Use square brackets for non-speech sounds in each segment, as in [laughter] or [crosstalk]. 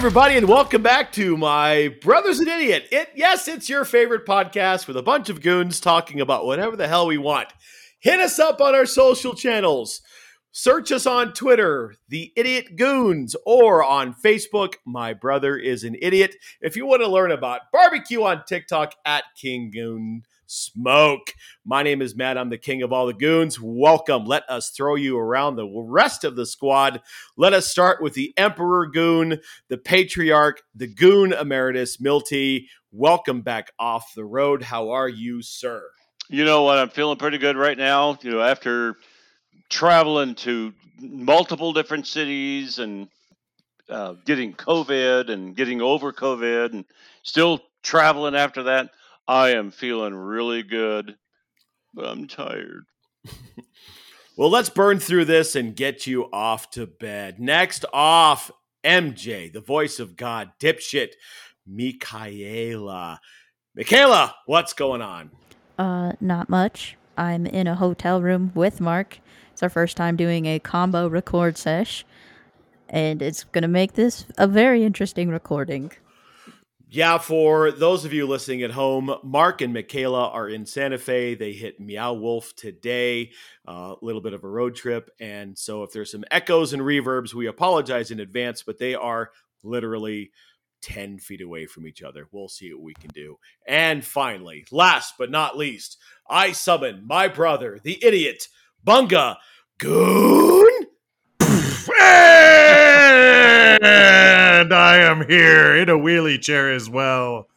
everybody, and welcome back to my Brothers an Idiot. It yes, it's your favorite podcast with a bunch of goons talking about whatever the hell we want. Hit us up on our social channels. Search us on Twitter, The Idiot Goons, or on Facebook, My Brother is an Idiot. If you want to learn about barbecue on TikTok, at King Goon Smoke. My name is Matt. I'm the king of all the goons. Welcome. Let us throw you around the rest of the squad. Let us start with the Emperor Goon, the Patriarch, the Goon Emeritus, Milty. Welcome back off the road. How are you, sir? You know what? I'm feeling pretty good right now. You know, after traveling to multiple different cities and uh, getting COVID and getting over COVID and still traveling after that, I am feeling really good, but I'm tired. [laughs] well, let's burn through this and get you off to bed. Next off, MJ, the voice of God, dipshit, Michaela. Michaela, what's going on? Uh, not much. I'm in a hotel room with Mark. It's our first time doing a combo record sesh, and it's gonna make this a very interesting recording. Yeah, for those of you listening at home, Mark and Michaela are in Santa Fe. They hit Meow Wolf today, a uh, little bit of a road trip. And so if there's some echoes and reverbs, we apologize in advance, but they are literally 10 feet away from each other. We'll see what we can do. And finally, last but not least, I summon my brother, the idiot, Bunga Goon. And I am here in a wheelie chair as well.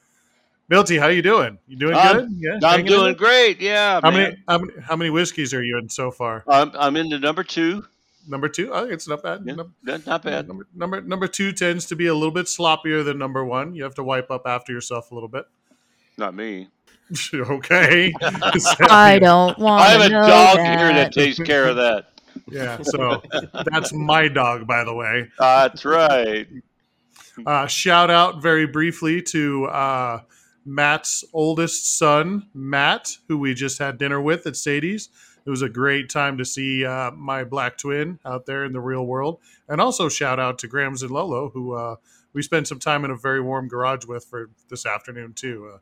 Milty, how you doing? You doing I'm, good? Yeah, I'm doing great. Yeah. How man. many, how many how many whiskeys are you in so far? I'm I'm into number two. Number two, oh, it's not bad. Yeah, not bad. Number, number number two tends to be a little bit sloppier than number one. You have to wipe up after yourself a little bit. Not me. [laughs] okay. [laughs] [laughs] I don't want. I have a dog that. here that takes care of that. Yeah, so that's my dog, by the way. That's right. Uh, shout out very briefly to uh, Matt's oldest son, Matt, who we just had dinner with at Sadie's. It was a great time to see uh, my black twin out there in the real world. And also shout out to Grams and Lolo, who uh, we spent some time in a very warm garage with for this afternoon too.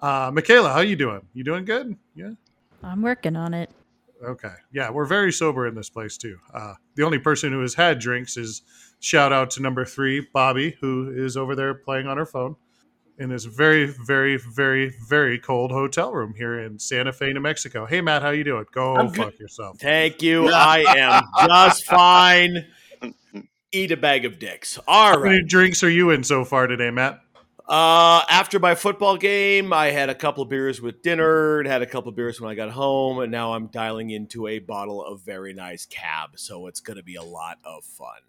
Uh, uh, Michaela, how you doing? You doing good? Yeah. I'm working on it. Okay. Yeah, we're very sober in this place too. Uh, the only person who has had drinks is shout out to number three, Bobby, who is over there playing on her phone in this very, very, very, very cold hotel room here in Santa Fe, New Mexico. Hey, Matt, how you doing? Go I'm fuck good. yourself. Thank you. I am just fine. Eat a bag of dicks. All how right. many drinks are you in so far today, Matt? Uh, after my football game, I had a couple of beers with dinner and had a couple of beers when I got home, and now I'm dialing into a bottle of very nice cab. So it's going to be a lot of fun.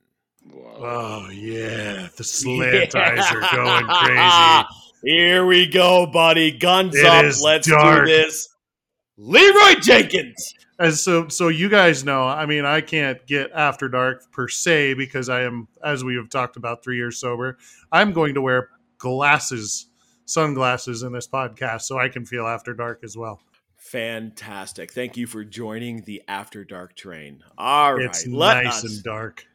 Oh yeah, the slant yeah. eyes are going crazy. [laughs] Here we go, buddy. Guns it up. Let's dark. do this. Leroy Jenkins. As so, so you guys know. I mean, I can't get after dark per se because I am, as we have talked about, three years sober. I'm going to wear glasses, sunglasses in this podcast, so I can feel after dark as well. Fantastic! Thank you for joining the after dark train. All right, it's nice us, and dark.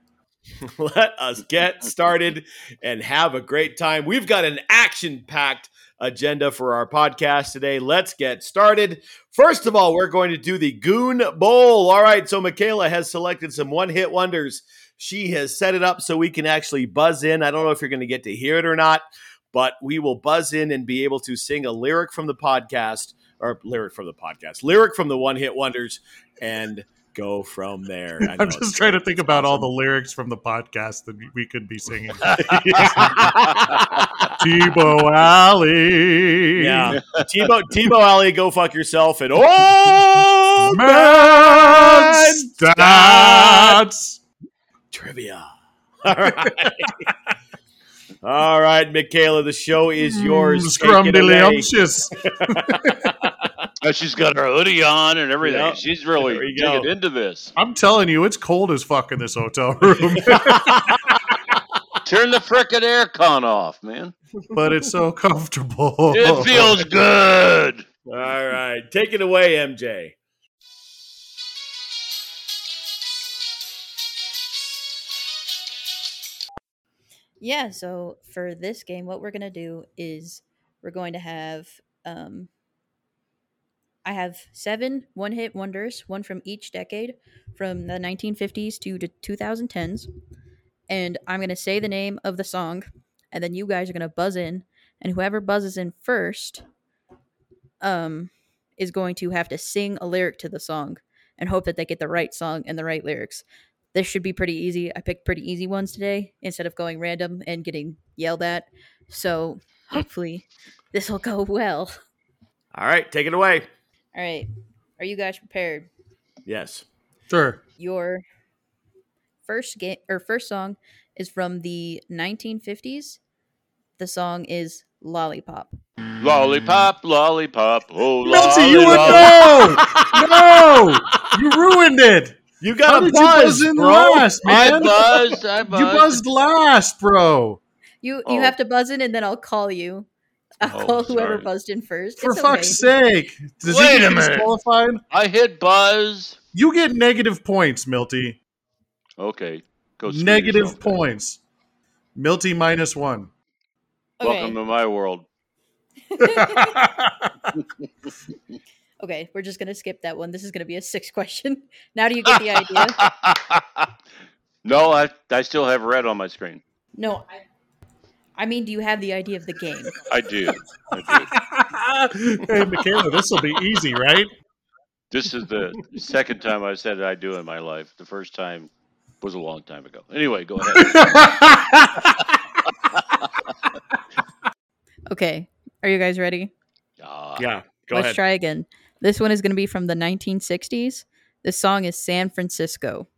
[laughs] Let us get started and have a great time. We've got an action packed agenda for our podcast today. Let's get started. First of all, we're going to do the Goon Bowl. All right, so Michaela has selected some one hit wonders. She has set it up so we can actually buzz in. I don't know if you're going to get to hear it or not, but we will buzz in and be able to sing a lyric from the podcast or lyric from the podcast, lyric from the one hit wonders. And go from there. [laughs] I'm just trying to think about all the lyrics from the podcast that we could be singing. [laughs] [laughs] Tebow Alley. Yeah. Tebow Tebow Alley, go fuck yourself and oh man stats. Trivia. All right. All right, Michaela, the show is yours. Mm, Scrumdiddlyumptious. Oh, she's got her hoodie on and everything. Yep. She's really getting into this. I'm telling you, it's cold as fuck in this hotel room. [laughs] [laughs] Turn the frickin' aircon off, man. But it's so comfortable. It feels good. All right. Take it away, MJ. Yeah, so for this game, what we're gonna do is we're going to have um I have seven one hit wonders, one from each decade, from the 1950s to the 2010s. And I'm gonna say the name of the song, and then you guys are gonna buzz in, and whoever buzzes in first um is going to have to sing a lyric to the song and hope that they get the right song and the right lyrics. This should be pretty easy. I picked pretty easy ones today instead of going random and getting yelled at. So hopefully this will go well. All right, take it away. All right. Are you guys prepared? Yes. Sure. Your first game or first song is from the 1950s. The song is Lollipop. Lollipop, lollipop, oh Melty, you were lollipop. no, [laughs] no, you ruined it. You How got a did you buzz, buzz in bro. last, I man? buzzed, I buzzed. You buzzed last, bro. You you Oh. have to buzz in and then I'll call you. I'll Oh, call whoever sorry. buzzed in first. For It's fuck's okay. sake. Does Wait he a minute. disqualified? I hit buzz. You get negative points, Milty. Okay, go Negative yourself, then. points. Milty minus one. Welcome to my world. [laughs] Okay, we're just gonna skip that one. This is gonna be a six question. [laughs] Now do you get the idea? [laughs] no, I I still have red on my screen. No, I, I mean, do you have the idea of the game? I do. I do. hey, Michaela, this will be easy, right? This is the second time I said I do in my life. The first time was a long time ago. Anyway, go ahead. [laughs] Okay, are you guys ready? Ah, Yeah, go Let's ahead. try again. This one is gonna be from the 1960s. This song is San Francisco.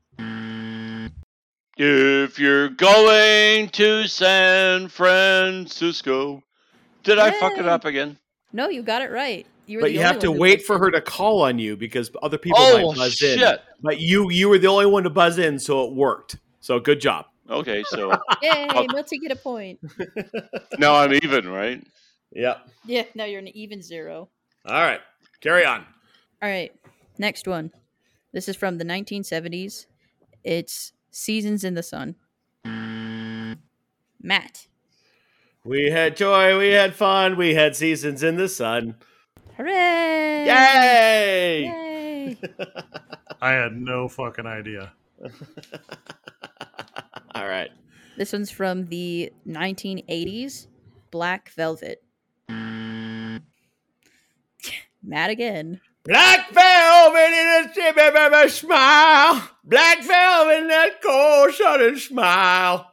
If you're going to San Francisco, did I fuck it up again? No, you got it right. You But you have to wait for her to call on you because other people Oh might buzz in. But you you were the only one to buzz in, so it worked. So good job. Okay, so [laughs] Yay. Milty get a point. [laughs] now I'm even, right? Yep. Yeah, now you're an even zero. All right. Carry on. All right, next one. This is from the 1970s. It's Seasons in the Sun. Matt. We had joy, we had fun, we had seasons in the sun. Hooray! Yay! Yay! [laughs] I had no fucking idea. [laughs] All right. This one's from the 1980s. Black Velvet. [laughs] Matt again. Black velvet in a chip of a smile. Black velvet in that cold southern smile.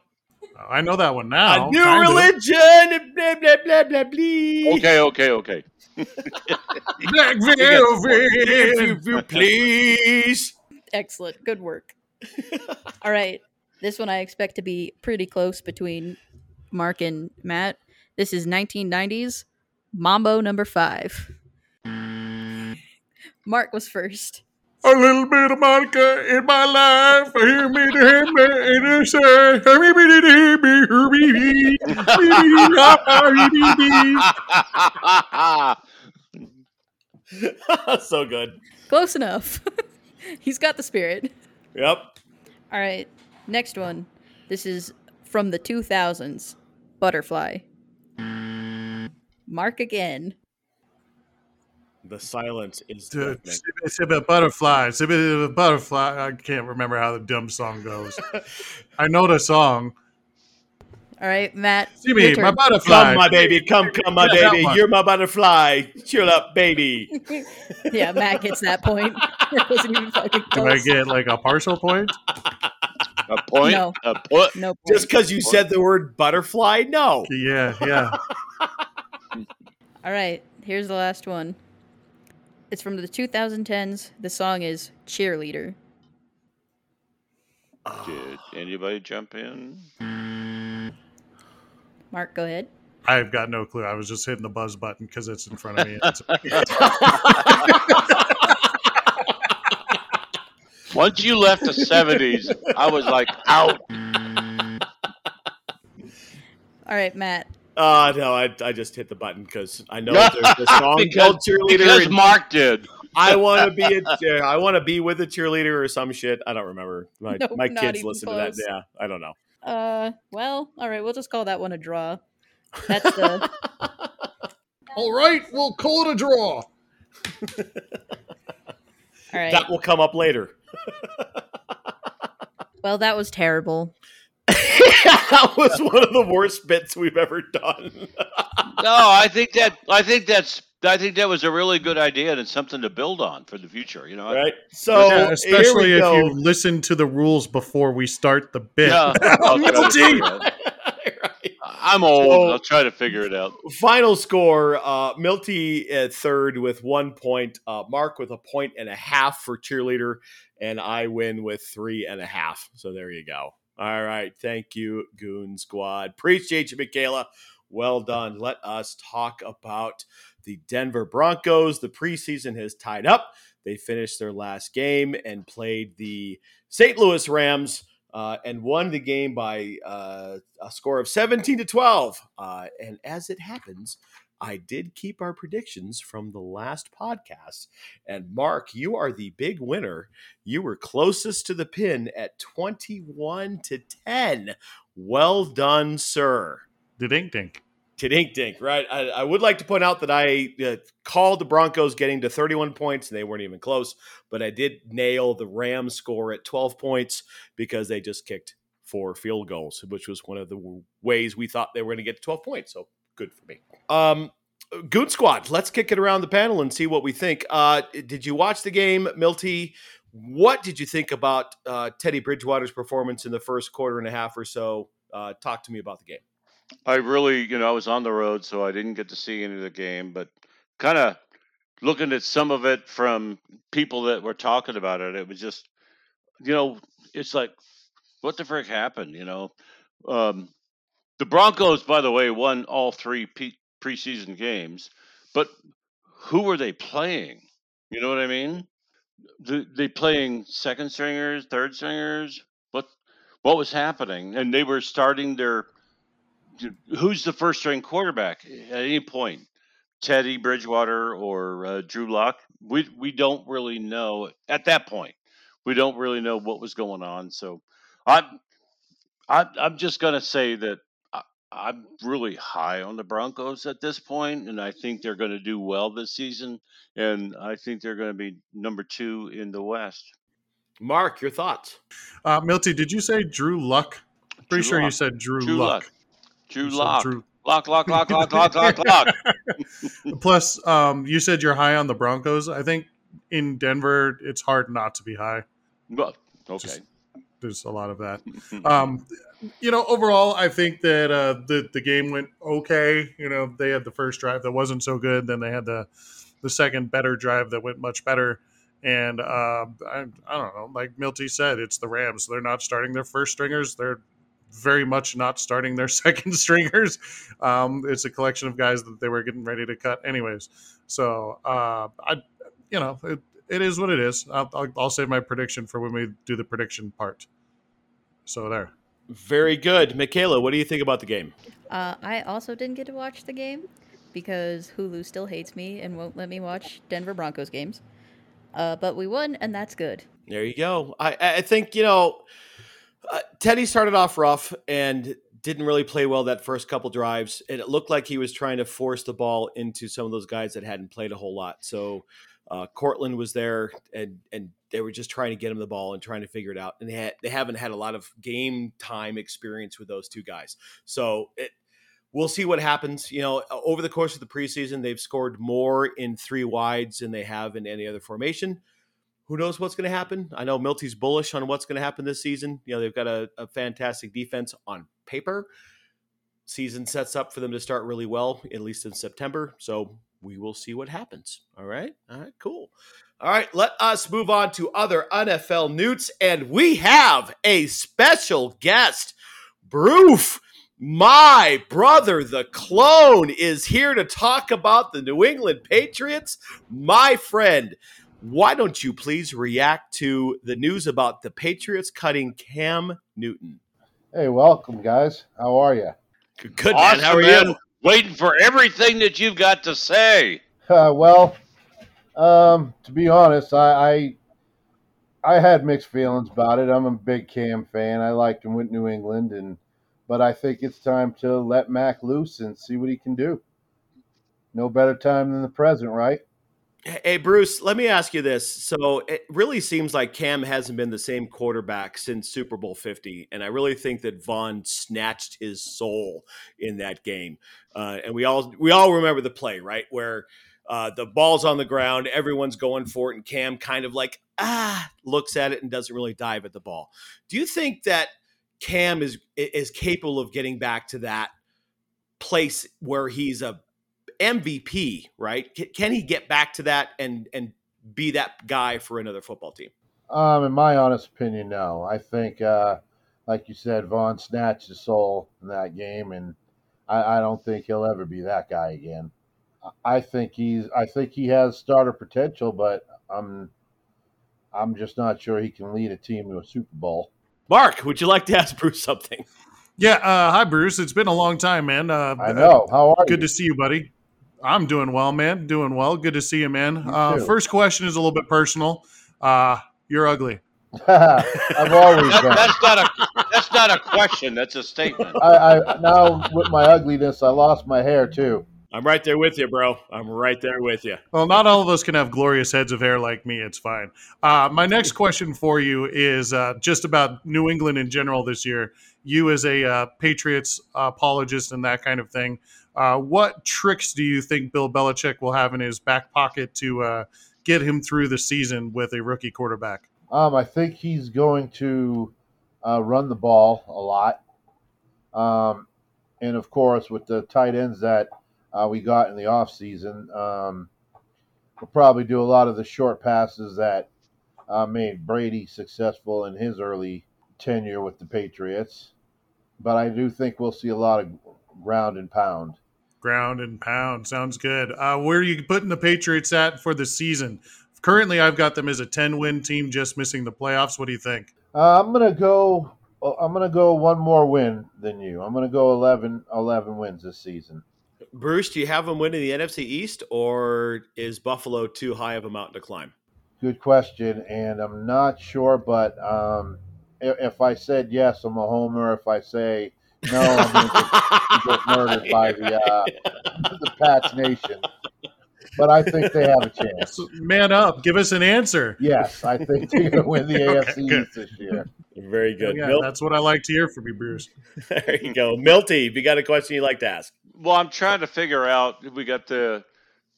I know that one now. a new kind of. religion. Blah, blah, blah, blah, blah. Okay, okay, okay. Black [laughs] velvet, If Velvet. you [laughs] please. Excellent. Good work. [laughs] All right. This one I expect to be pretty close between Mark and Matt. This is 1990s Mambo number five. Mark was first. A little bit of Monica in my life. Hear me to hear me and say, hear me to hear me, hear me, so good. Close enough. He's got the spirit. Yep. All right. Next one. This is from the 2000s Butterfly. Mark again. The silence is Dude. It's a butterfly. It's a bit of a butterfly. I can't remember how the dumb song goes. [laughs] I know the song. All right, Matt. See your me, my butterfly. Come, my baby. Come, come, my Yeah, baby. You're my butterfly. Chill up, baby. [laughs] yeah, Matt gets that point. [laughs] It wasn't even fucking Do I close. get like a partial point? A point? No. A put? no point. Just because you said the word butterfly? No. Yeah, yeah. All right, here's the last one. It's from the 2010s. The song is Cheerleader. Did anybody jump in? Mark, go ahead. I've got no clue. I was just hitting the buzz button because it's in front of me. [laughs] Once you left the 70s, I was like out. All right, Matt. Uh, no, I, I just hit the button because I know there's a [laughs] song Because- called cheerleader. Because and Mark did. I want to be a [laughs] cheer- I want to be with a cheerleader or some shit. I don't remember. My Nope, my kids listen close. to that. Yeah, I don't know. Uh, well, all right. We'll just call that one a draw. [laughs] That's the All right, we'll call it a draw. all right. That will come up later. well, that was terrible. That was one of the worst bits we've ever done. [laughs] No, I think that I think that's I think that was a really good idea and it's something to build on for the future. You know, right? So, Yeah, especially if go. you listen to the rules before we start the bit. Yeah, [laughs] I'll try to Guilty. figure it out. [laughs] Right. I'm old. So- I'll try to figure it out. Final score: uh, Milty at third with one point, uh, Mark with a point and a half for cheerleader, and I win with three and a half. So there you go. All right, thank you, Goon Squad. Appreciate you, Michaela. Well done. Let us talk about the Denver Broncos. The preseason has tied up. They finished their last game and played the St. Louis Rams uh, and won the game by uh, a score of 17 to 12. Uh, and as it happens, I did keep our predictions from the last podcast. And Mark, you are the big winner. You were closest to the pin at 21 to 10. Well done, sir. Dink dink. Dink dink, right? I, I would like to point out that I uh, called the Broncos getting to 31 points, and they weren't even close. But I did nail the Rams score at 12 points because they just kicked four field goals, which was one of the ways we thought they were going to get to 12 points. So good for me. Um, Goon Squad, let's kick it around the panel and see what we think. Uh, did you watch the game, Milty? What did you think about uh, Teddy Bridgewater's performance in the first quarter and a half or so? Uh, talk to me about the game. I really, you know, I was on the road, so I didn't get to see any of the game, but kind of looking at some of it from people that were talking about it, it was just, you know, it's like, what the frick happened? You know, um, the Broncos, by the way, won all three preseason games, but who were they playing? You know what I mean? Th- They playing second stringers, third stringers. What what was happening? And they were starting their who's the first string quarterback at any point? Teddy Bridgewater or uh, Drew Lock? We we don't really know at that point. We don't really know what was going on. So I'm I'm, I'm just gonna say that I, I'm really high on the Broncos at this point, and I think they're going to do well this season, and I think they're going to be number two in the West. Mark, your thoughts? Uh, Milty, did you say Drew Luck? Pretty Drew sure you said Drew, Drew Luck. Luck. Drew You said Lock. Drew- Lock, lock, lock, lock, [laughs] lock, lock, lock. [laughs] Plus, um, you said you're high on the Broncos. I think in Denver, it's hard not to be high. Well, okay. Just- There's a lot of that. [laughs] Um, you know, overall, I think that uh, the the game went okay. You know, they had the first drive that wasn't so good. Then they had the the second better drive that went much better. And uh, I, I don't know, like Milty said, it's the Rams. They're not starting their first stringers. They're very much not starting their [laughs] second stringers. Um, it's a collection of guys that they were getting ready to cut, anyways. So uh, I, you know, it, it is what it is. I'll, I'll, I'll save my prediction for when we do the prediction part. So there. Very good. Michaela, what do you think about the game? Uh, I also didn't get to watch the game because Hulu still hates me and won't let me watch Denver Broncos games. Uh, but we won, and that's good. There you go. I, I think, you know, uh, Teddy started off rough and didn't really play well that first couple drives. And it looked like he was trying to force the ball into some of those guys that hadn't played a whole lot. So uh, Cortland was there and, and they were just trying to get him the ball and trying to figure it out. And they, had, they haven't had a lot of game time experience with those two guys. So it, we'll see what happens. You know, over the course of the preseason, they've scored more in three wides than they have in any other formation. Who knows what's going to happen? I know Milty's bullish on what's going to happen this season. You know, they've got a, a fantastic defense on paper. Season sets up for them to start really well, at least in September. So we will see what happens. All right. All right. Cool. All right. Let us move on to other NFL newts. And we have a special guest, Broof. My brother, the clone, is here to talk about the New England Patriots. My friend, why don't you please react to the news about the Patriots cutting Cam Newton? Hey, welcome, guys. How are you? Good awesome, man. How are man. you? Waiting for everything that you've got to say. [laughs] Uh, well, um, to be honest, I, I I had mixed feelings about it. I'm a big Cam fan. I liked him with New England, and but I think it's time to let Mac loose and see what he can do. No better time than the present, right? Hey, Bruce, let me ask you this. So it really seems like Cam hasn't been the same quarterback since Super Bowl 50. And I really think that Von snatched his soul in that game. Uh, and we all we all remember the play, right? Where uh, the ball's on the ground, everyone's going for it, and Cam kind of like, ah, looks at it and doesn't really dive at the ball. Do you think that Cam is is capable of getting back to that place where he's a MVP, right? Can he get back to that and and be that guy for another football team? Um, in my honest opinion, no. I think, uh, like you said, Von snatched his soul in that game, and I, I don't think he'll ever be that guy again. I think he's. I think he has starter potential, but I'm. I'm just not sure he can lead a team to a Super Bowl. Mark, would you like to ask Bruce something? Yeah. Uh, hi, Bruce. It's been a long time, man. Uh, I know. How are good you? Good to see you, buddy. I'm doing well, man. Doing well. Good to see you, man. You Uh, first question is a little bit personal. Uh, you're ugly. [laughs] I've always That, been. that's not a that's not a question. That's a statement. I, I now with my ugliness, I lost my hair too. I'm right there with you, bro. I'm right there with you. Well, not all of us can have glorious heads of hair like me. It's fine. Uh, my next [laughs] question for you is uh, just about New England in general this year. You, as a uh, Patriots apologist and that kind of thing, uh, what tricks do you think Bill Belichick will have in his back pocket to uh, get him through the season with a rookie quarterback? Um, I think he's going to uh, run the ball a lot, um, and of course with the tight ends that uh, we got in the off season, um, we'll probably do a lot of the short passes that uh, made Brady successful in his early tenure with the Patriots. But I do think we'll see a lot of ground and pound. Ground and pound sounds good. Uh, where are you putting the Patriots at for the season? Currently, I've got them as a 10 win team, just missing the playoffs. What do you think? Uh, I'm gonna go. I'm gonna go one more win than you. I'm gonna go 11, 11 wins this season. Bruce, do you have them winning the NFC East, or is Buffalo too high of a mountain to climb? Good question, and I'm not sure, but um, if, if I said yes, I'm a homer. If I say no, I'm going to get murdered [laughs] by the uh, the Pats Nation. But I think they have a chance. Man up. Give us an answer. Yes, I think they're going to win the [laughs] Okay, AFC good. East this year. Very good. Yeah, Mil- that's what I like to hear from you, Bruce. [laughs] there you go. Milty, if you got a question you'd like to ask. Well, I'm trying to figure out. We got the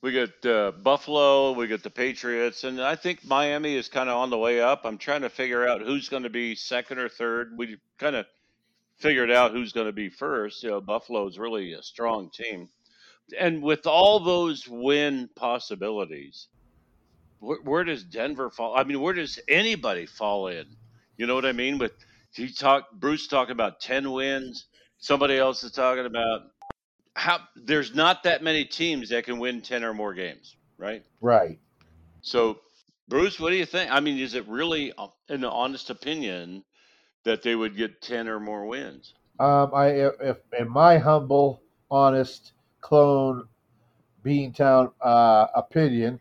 we got uh, Buffalo, we got the Patriots, and I think Miami is kind of on the way up. I'm trying to figure out who's going to be second or third. We kind of figured out who's going to be first. You know, Buffalo's really a strong team, and with all those win possibilities, where, where does Denver fall? I mean, where does anybody fall in? You know what I mean? With he talk Bruce talking about ten wins. Somebody else is talking about how there's not that many teams that can win 10 or more games, right? Right. So, Bruce, what do you think? I mean, is it really uh, an honest opinion that they would get 10 or more wins? Um, I, if in my humble, honest clone Beantown uh, opinion,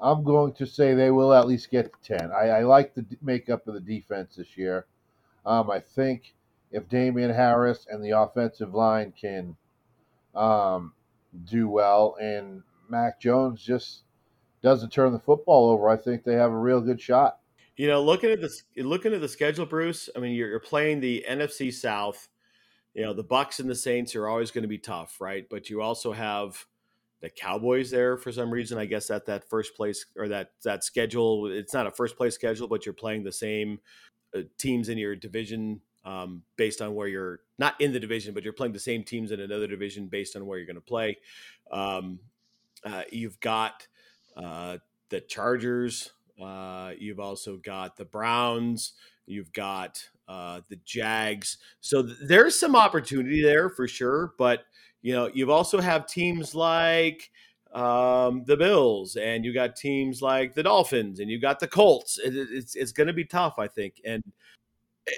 I'm going to say they will at least get to ten. I, I like the makeup of the defense this year. Um, I think if Damien Harris and the offensive line can um, do well, and Mac Jones just doesn't turn the football over, I think they have a real good shot. You know, looking at this, looking at the schedule, Bruce. I mean, you're, you're playing the NFC South. You know, the Bucs and the Saints are always going to be tough, right? But you also have the Cowboys there for some reason. I guess that that first place or that that schedule, it's not a first place schedule, but you're playing the same uh, teams in your division um, based on where you're not in the division, but you're playing the same teams in another division based on where you're going to play. Um, uh, you've got uh, the Chargers. Uh, you've also got the Browns. You've got uh, the Jags. So th- there's some opportunity there for sure. But you know, you've also have teams like um, the Bills, and you got teams like the Dolphins, and you got the Colts. It, it- it's it's going to be tough, I think. And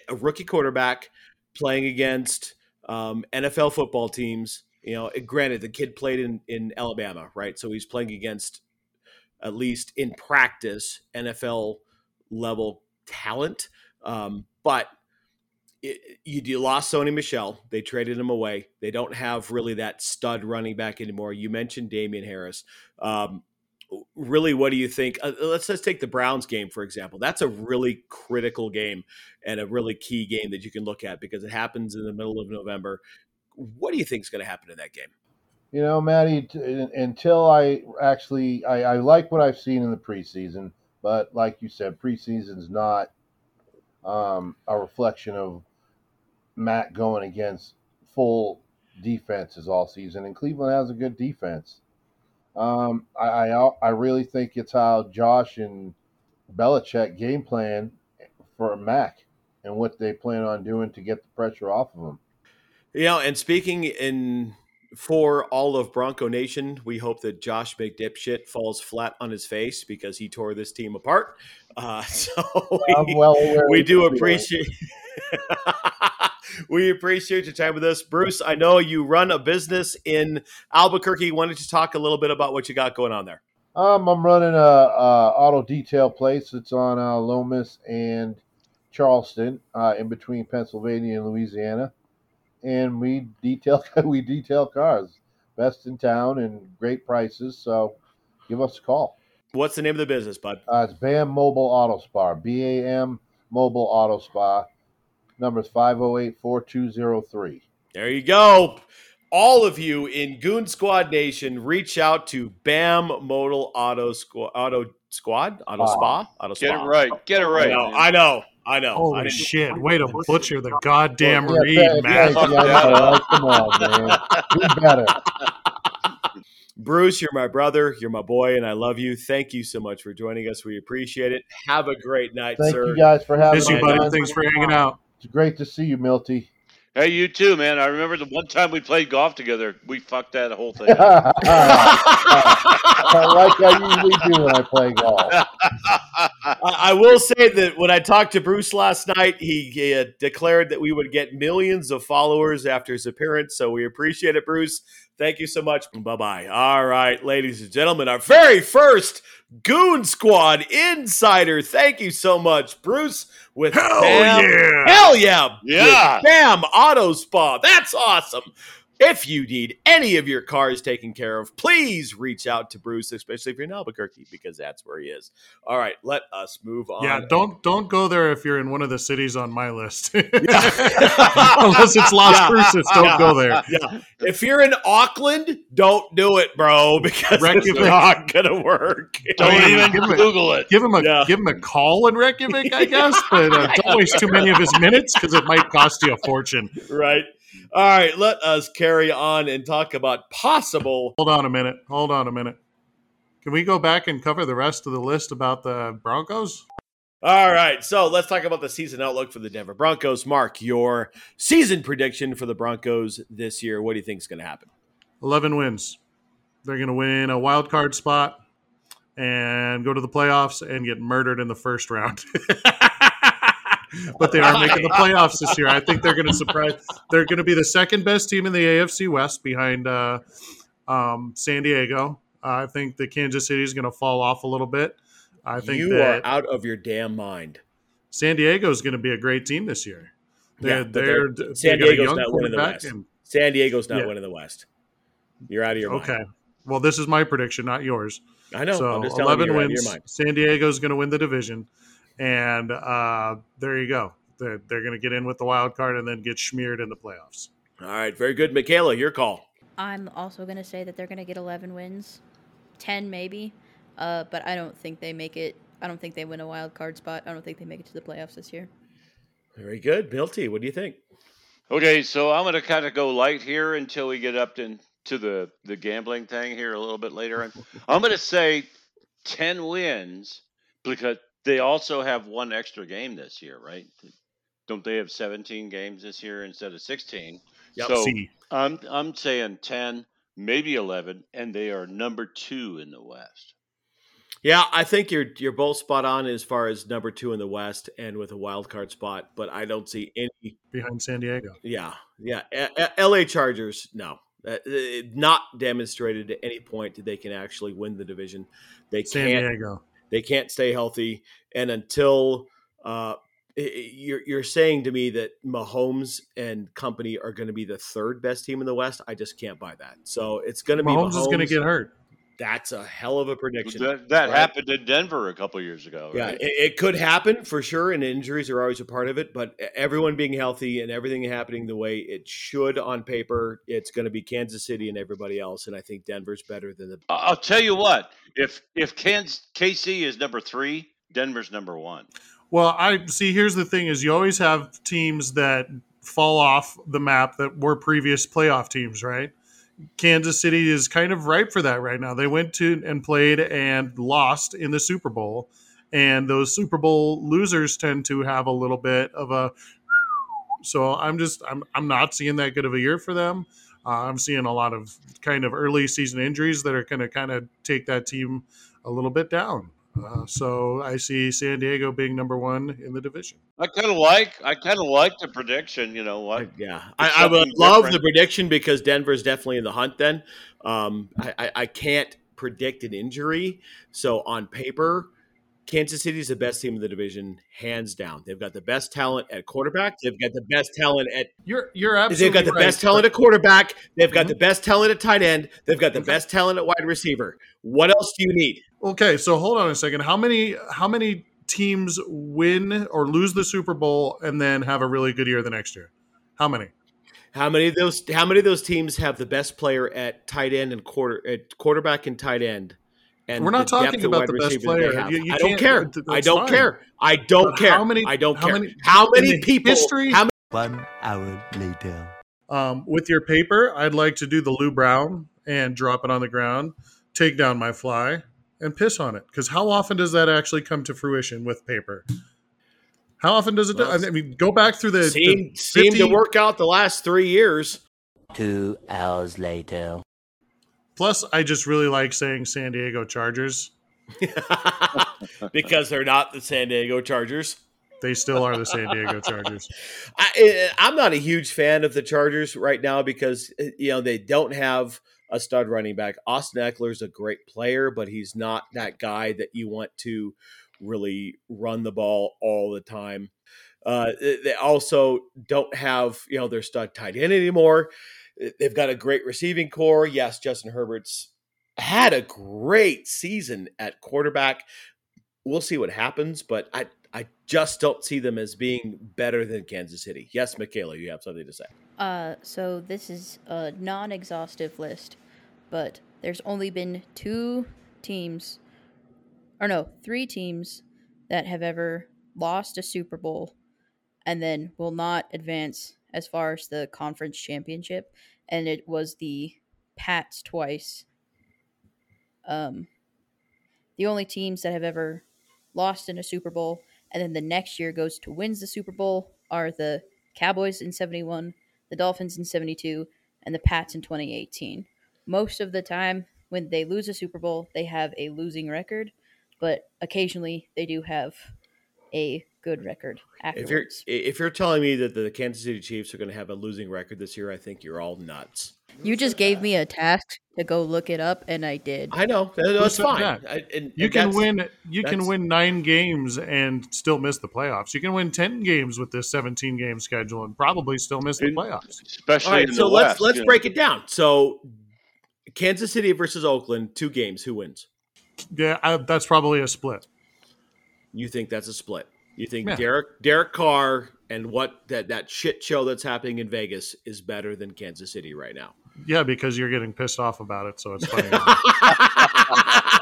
a rookie quarterback playing against um, NFL football teams. You know, granted, the kid played in in Alabama, right? So he's playing against at least in practice NFL level talent, um, but it, you, you lost Sony Michel. They traded him away. They don't have really that stud running back anymore. You mentioned Damien Harris. Um, really, what do you think? Uh, let's just take the Browns game for example. That's a really critical game and a really key game that you can look at because it happens in the middle of November. What do you think is going to happen in that game? You know, Maddie, t- until I actually, I, I like what I've seen in the preseason, but like you said, preseason's not um, a reflection of Matt going against full defenses all season, and Cleveland has a good defense. Um, I, I I really think it's how Josh and Belichick game plan for Mac and what they plan on doing to get the pressure off of him. You know, and speaking in for all of Bronco Nation, we hope that Josh McDipshit falls flat on his face because he tore this team apart. Uh, [laughs] so we, well we do appreciate. [laughs] we appreciate your time with us, Bruce. I know you run a business in Albuquerque. Why don't you talk a little bit about what you got going on there? Um, I'm running a, a auto detail place. It's on uh, Lomas and Charleston, uh, in between Pennsylvania and Louisiana and we detail [laughs] we detail cars, best in town and great prices. So give us a call. What's the name of the business, bud? Uh, it's BAM Mobile Auto Spa. B A M Mobile Auto Spa. Number is 508 4203. There you go. All of you in Goon Squad Nation, reach out to BAM Modal Auto Squad, Auto Squad, Auto Spa, Auto Spa. Get it right. Get it right. I know. I know. I know. Holy I shit! Way to butcher the goddamn well, yeah, read, man. Yeah, come on, man. Do better. Bruce, you're my brother. You're my boy, and I love you. Thank you so much for joining us. We appreciate it. Have a great night, Thank sir. Thank you guys for having Miss you, buddy. Thanks for hanging out. It's great to see you, Milty. Hey, you too, man. I remember the one time we played golf together. We fucked that whole thing. [laughs] I like I usually do when I play golf. I will say that when I talked to Bruce last night, he, he uh, declared that we would get millions of followers after his appearance. So we appreciate it, Bruce. Thank you so much. Bye bye. All right, ladies and gentlemen, our very first Goon Squad Insider. Thank you so much, Bruce. With hell Bam. yeah, hell yeah, yeah, Bam Auto Spa. That's awesome. If you need any of your cars taken care of, please reach out to Bruce, especially if you're in Albuquerque, because that's where he is. All right, let us move on. Yeah, don't don't go there if you're in one of the cities on my list. [laughs] Unless it's Las yeah. Cruces, don't yeah. go there. Yeah, if you're in Auckland, don't do it, bro, because Reykjavik. it's not gonna work. Don't I mean, even Google a, it. Give him a yeah. give him a call in Reykjavik, I guess, but uh, don't waste too many of his minutes because it might cost you a fortune. Right. All right, let us carry on and talk about possible. Hold on a minute. Hold on a minute. Can we go back and cover the rest of the list about the Broncos? All right, so let's talk about the season outlook for the Denver Broncos. Mark, your season prediction for the Broncos this year. What do you think is going to happen? 11 wins. They're going to win a wild card spot and go to the playoffs and get murdered in the first round. [laughs] but they are making the playoffs this year. I think they're going to surprise. They're going to be the second best team in the AFC West behind uh, um, San Diego. Uh, I think the Kansas City is going to fall off a little bit. I think you are out of your damn mind. San Diego is going to be a great team this year. They're, yeah, they're, they're San Diego's not winning the West. And, San Diego's not yeah. winning the West. You're out of your okay. mind. Okay. Well, this is my prediction, not yours. I know. So 11 wins. San Diego's going to win the division and uh, there you go. They're, they're going to get in with the wild card and then get smeared in the playoffs. All right, very good, Michaela. Your call. I'm also going to say that they're going to get 11 wins, 10 maybe, uh, but I don't think they make it. I don't think they win a wild card spot. I don't think they make it to the playoffs this year. Very good, Milty. What do you think? Okay, so I'm going to kind of go light here until we get up to, to the the gambling thing here a little bit later. I'm going to say 10 wins because they also have one extra game this year, right? Don't they have 17 games this year instead of 16? Yep. So I'm I'm saying 10, maybe 11, and they are number two in the West. Yeah, I think you're you're both spot on as far as number two in the West and with a wild card spot, but I don't see any behind San Diego. Yeah, yeah, a- a- L.A. Chargers, no, uh, not demonstrated at any point that they can actually win the division. They San can't, Diego. They can't stay healthy, and until Uh, you're you're saying to me that Mahomes and company are going to be the third best team in the West. I just can't buy that. So it's going to be Mahomes Mahomes. is going to get hurt. That's a hell of a prediction. That, that right? happened in Denver a couple years ago. Yeah, it, it could happen for sure, and injuries are always a part of it. But everyone being healthy and everything happening the way it should on paper, it's going to be Kansas City and everybody else. And I think Denver's better than the. I- I'll tell you what. If if Kansas, KC is number three, Denver's number one. Well, I see. Here's the thing: is you always have teams that fall off the map that were previous playoff teams, right? Kansas City is kind of ripe for that right now. They went to and played and lost in the Super Bowl, and those Super Bowl losers tend to have a little bit of a. So I'm just I'm I'm not seeing that good of a year for them. Uh, I'm seeing a lot of kind of early season injuries that are going to kind of take that team a little bit down. Uh, so I see San Diego being number one in the division. I kind of like I kind of like the prediction. You know what? Yeah, I, I would something love the prediction because Denver's definitely in the hunt. Then um, I, I, I can't predict an injury, so on paper, Kansas City is the best team in the division, hands down. They've got the best talent at quarterback. They've got the best talent at You're you're absolutely They've got the right, best talent at quarterback. They've got Mhm. the best talent at tight end. They've got the Okay. best talent at wide receiver. What else do you need? Okay, so hold on a second. How many how many teams win or lose the Super Bowl and then have a really good year the next year? How many? How many of those? How many of those teams have the best player at tight end and quarter at quarterback and tight end? And We're not talking about the best receiver that they player. You- you I don't care. I don't fine. care. I don't But care. how many- I don't how care. many- how many people? history- How many? One hour later. Um, with your paper, I'd like to do the Lou Brown and drop it on the ground, take down my fly, and piss on it. Because how often does that actually come to fruition with paper? How often does it? Well, do? I mean, go back through the, Seem, the seem to work out the last three years. Two hours later. Plus, I just really like saying San Diego Chargers. [laughs] because they're not the San Diego Chargers. They still are the San Diego Chargers. [laughs] I, I'm not a huge fan of the Chargers right now because uh, you know they don't have a stud running back. Austin Ekeler is a great player, but he's not that guy that you want to really run the ball all the time. Uh, they also don't have you know their stud tight end anymore. They've got a great receiving corps. Yes, Justin Herbert's had a great season at quarterback. We'll see what happens, but I just don't see them as being better than Kansas City. Yes, Michaela, you have something to say. Uh, so this is a non-exhaustive list, but there's only been two teams, or no, three teams that have ever lost a Super Bowl and then will not advance as far as the conference championship, and it was the Pats twice. Um, the only teams that have ever lost in a Super Bowl and then the next year goes to wins the Super Bowl are the Cowboys in 71, the Dolphins in 72, and the Pats in 2018. Most of the time, when they lose a Super Bowl, they have a losing record, but occasionally they do have a good record If you're if you're telling me that the Kansas City Chiefs are going to have a losing record this year, I think you're all nuts. You just gave me a task to go look it up, and I did. I know that- that's fine. that? I, and, You and can win. You can win nine games and still miss the playoffs. You can win ten games with this seventeen game schedule and probably still miss the playoffs. Especially All right, in so the let's West, let's you know. break it down. So, Kansas City versus Oakland, two games. Who wins? Yeah, I, that's probably a split. You think that's a split? You think Yeah. Derek Derek Carr and what that that shit show that's happening in Vegas is better than Kansas City right now? Yeah, because you're getting pissed off about it, so it's funny. [laughs]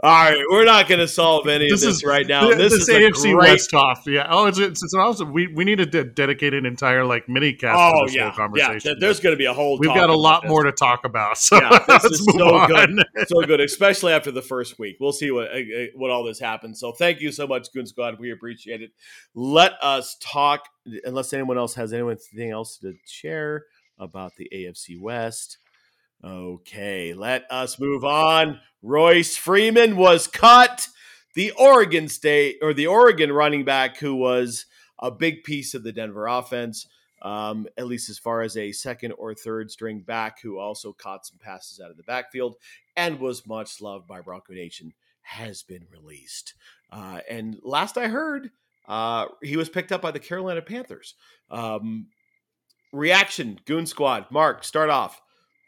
All right, we're not going to solve any This of this is- right now. This this is a AFC great- West off. Yeah. Oh, it's it's, it's also we, we need to de- dedicate an entire like mini cast. Oh to this yeah, whole yeah. conversation. th- There's going to be a whole. We've got a lot this. more to talk about. So Yeah, this [laughs] let's is move so on. good. so good, especially after the first week. We'll see what uh, uh, what all this happens. So thank you so much, Goon Squad. We appreciate it. Let us talk. Unless anyone else has anything else to share about the AFC West. Okay, let us move on. Royce Freeman was cut. The Oregon State or the Oregon running back who was a big piece of the Denver offense, um, at least as far as a second or third string back who also caught some passes out of the backfield and was much loved by Bronco Nation, has been released. Uh, and last I heard, uh, he was picked up by the Carolina Panthers. Um, reaction, Goon Squad. Mark, start off.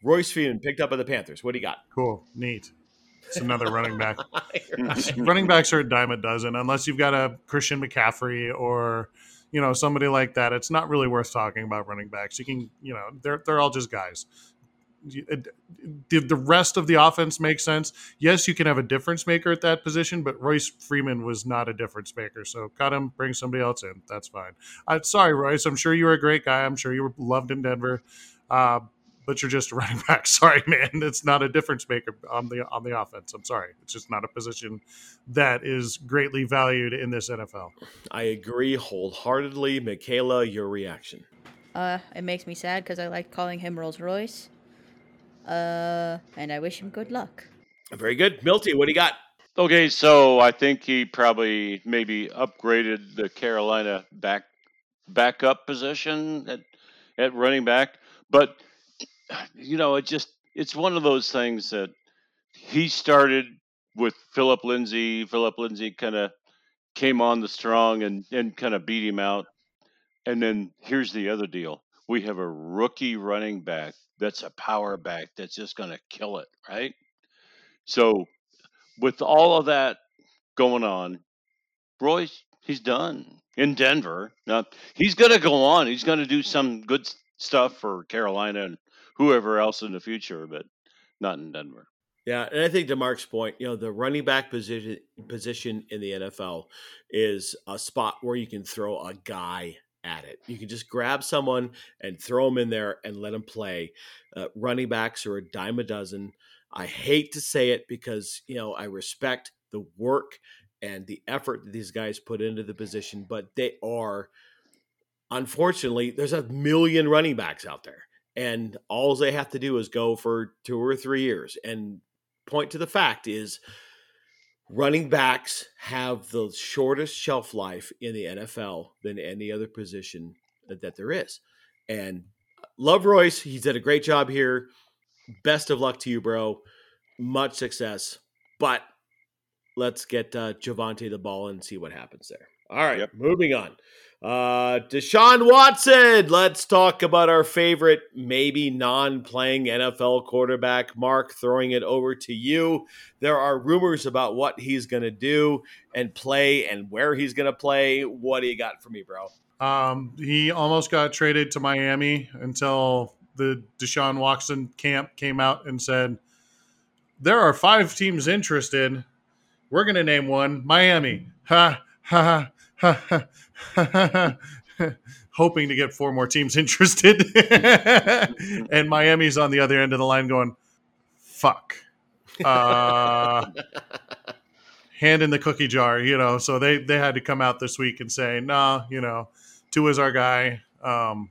Royce Freeman picked up by the Panthers. What do you got? Cool, neat. It's another running back. [laughs] running backs are a dime a dozen, unless you've got a Christian McCaffrey or you know somebody like that. It's not really worth talking about running backs. You can, you know, they're they're all just guys. Did the rest of the offense make sense? Yes, you can have a difference maker at that position, but Royce Freeman was not a difference maker. So cut him, bring somebody else in. That's fine. I'm sorry, Royce. I'm sure you were a great guy. I'm sure you were loved in Denver. Uh, but you're just a running [laughs] back. Sorry, man. It's not a difference maker on the on the offense. I'm sorry. It's just not a position that is greatly valued in this NFL. I agree wholeheartedly. Michaela, your reaction? Uh, it makes me sad because I like calling him Rolls Royce. Uh, and I wish him good luck. Very good, Milty. What do you got? Okay, so I think he probably maybe upgraded the Carolina back backup position at at running back, but you know, it just it's one of those things that he started with Philip Lindsay. Philip Lindsay kind of came on the strong and and kind of beat him out. And then here's the other deal: we have a rookie running back that's a power back that's just going to kill it, right? So, with all of that going on, Royce, he's done in Denver. Now he's going to go on. He's going to do some good stuff for Carolina and whoever else in the future, but not in Denver. Yeah, and I think to Mark's point, you know, the running back position position in the NFL is a spot where you can throw a guy at it. You can just grab someone and throw them in there and let them play. Uh, running backs are a dime a dozen. I hate to say it because you know I respect the work and the effort that these guys put into the position, but they are unfortunately there's a million running backs out there and all they have to do is go for two or three years and point to the fact is running backs have the shortest shelf life in the NFL than any other position that there is. And uh, love Royce, he's did a great job here. Best of luck to you, bro. Much success. But let's get uh, Javonte the ball and see what happens there. All right, yep. moving on. Uh, Deshaun Watson. Let's talk about our favorite, maybe non playing NFL quarterback. Mark, throwing it over to you. There are rumors about what he's going to do and play and where he's going to play. What do you got for me, bro? Um, he almost got traded to Miami until the Deshaun Watson camp came out and said, There are five teams interested. We're going to name one Miami. [laughs] Ha ha, ha, ha [laughs] hoping to get four more teams [laughs] interested. [laughs] and Miami's on the other end of the line going, fuck. Uh, hand in the cookie jar, you know. So they, they had to come out this week and say, nah, you know, Tua is our guy. Um,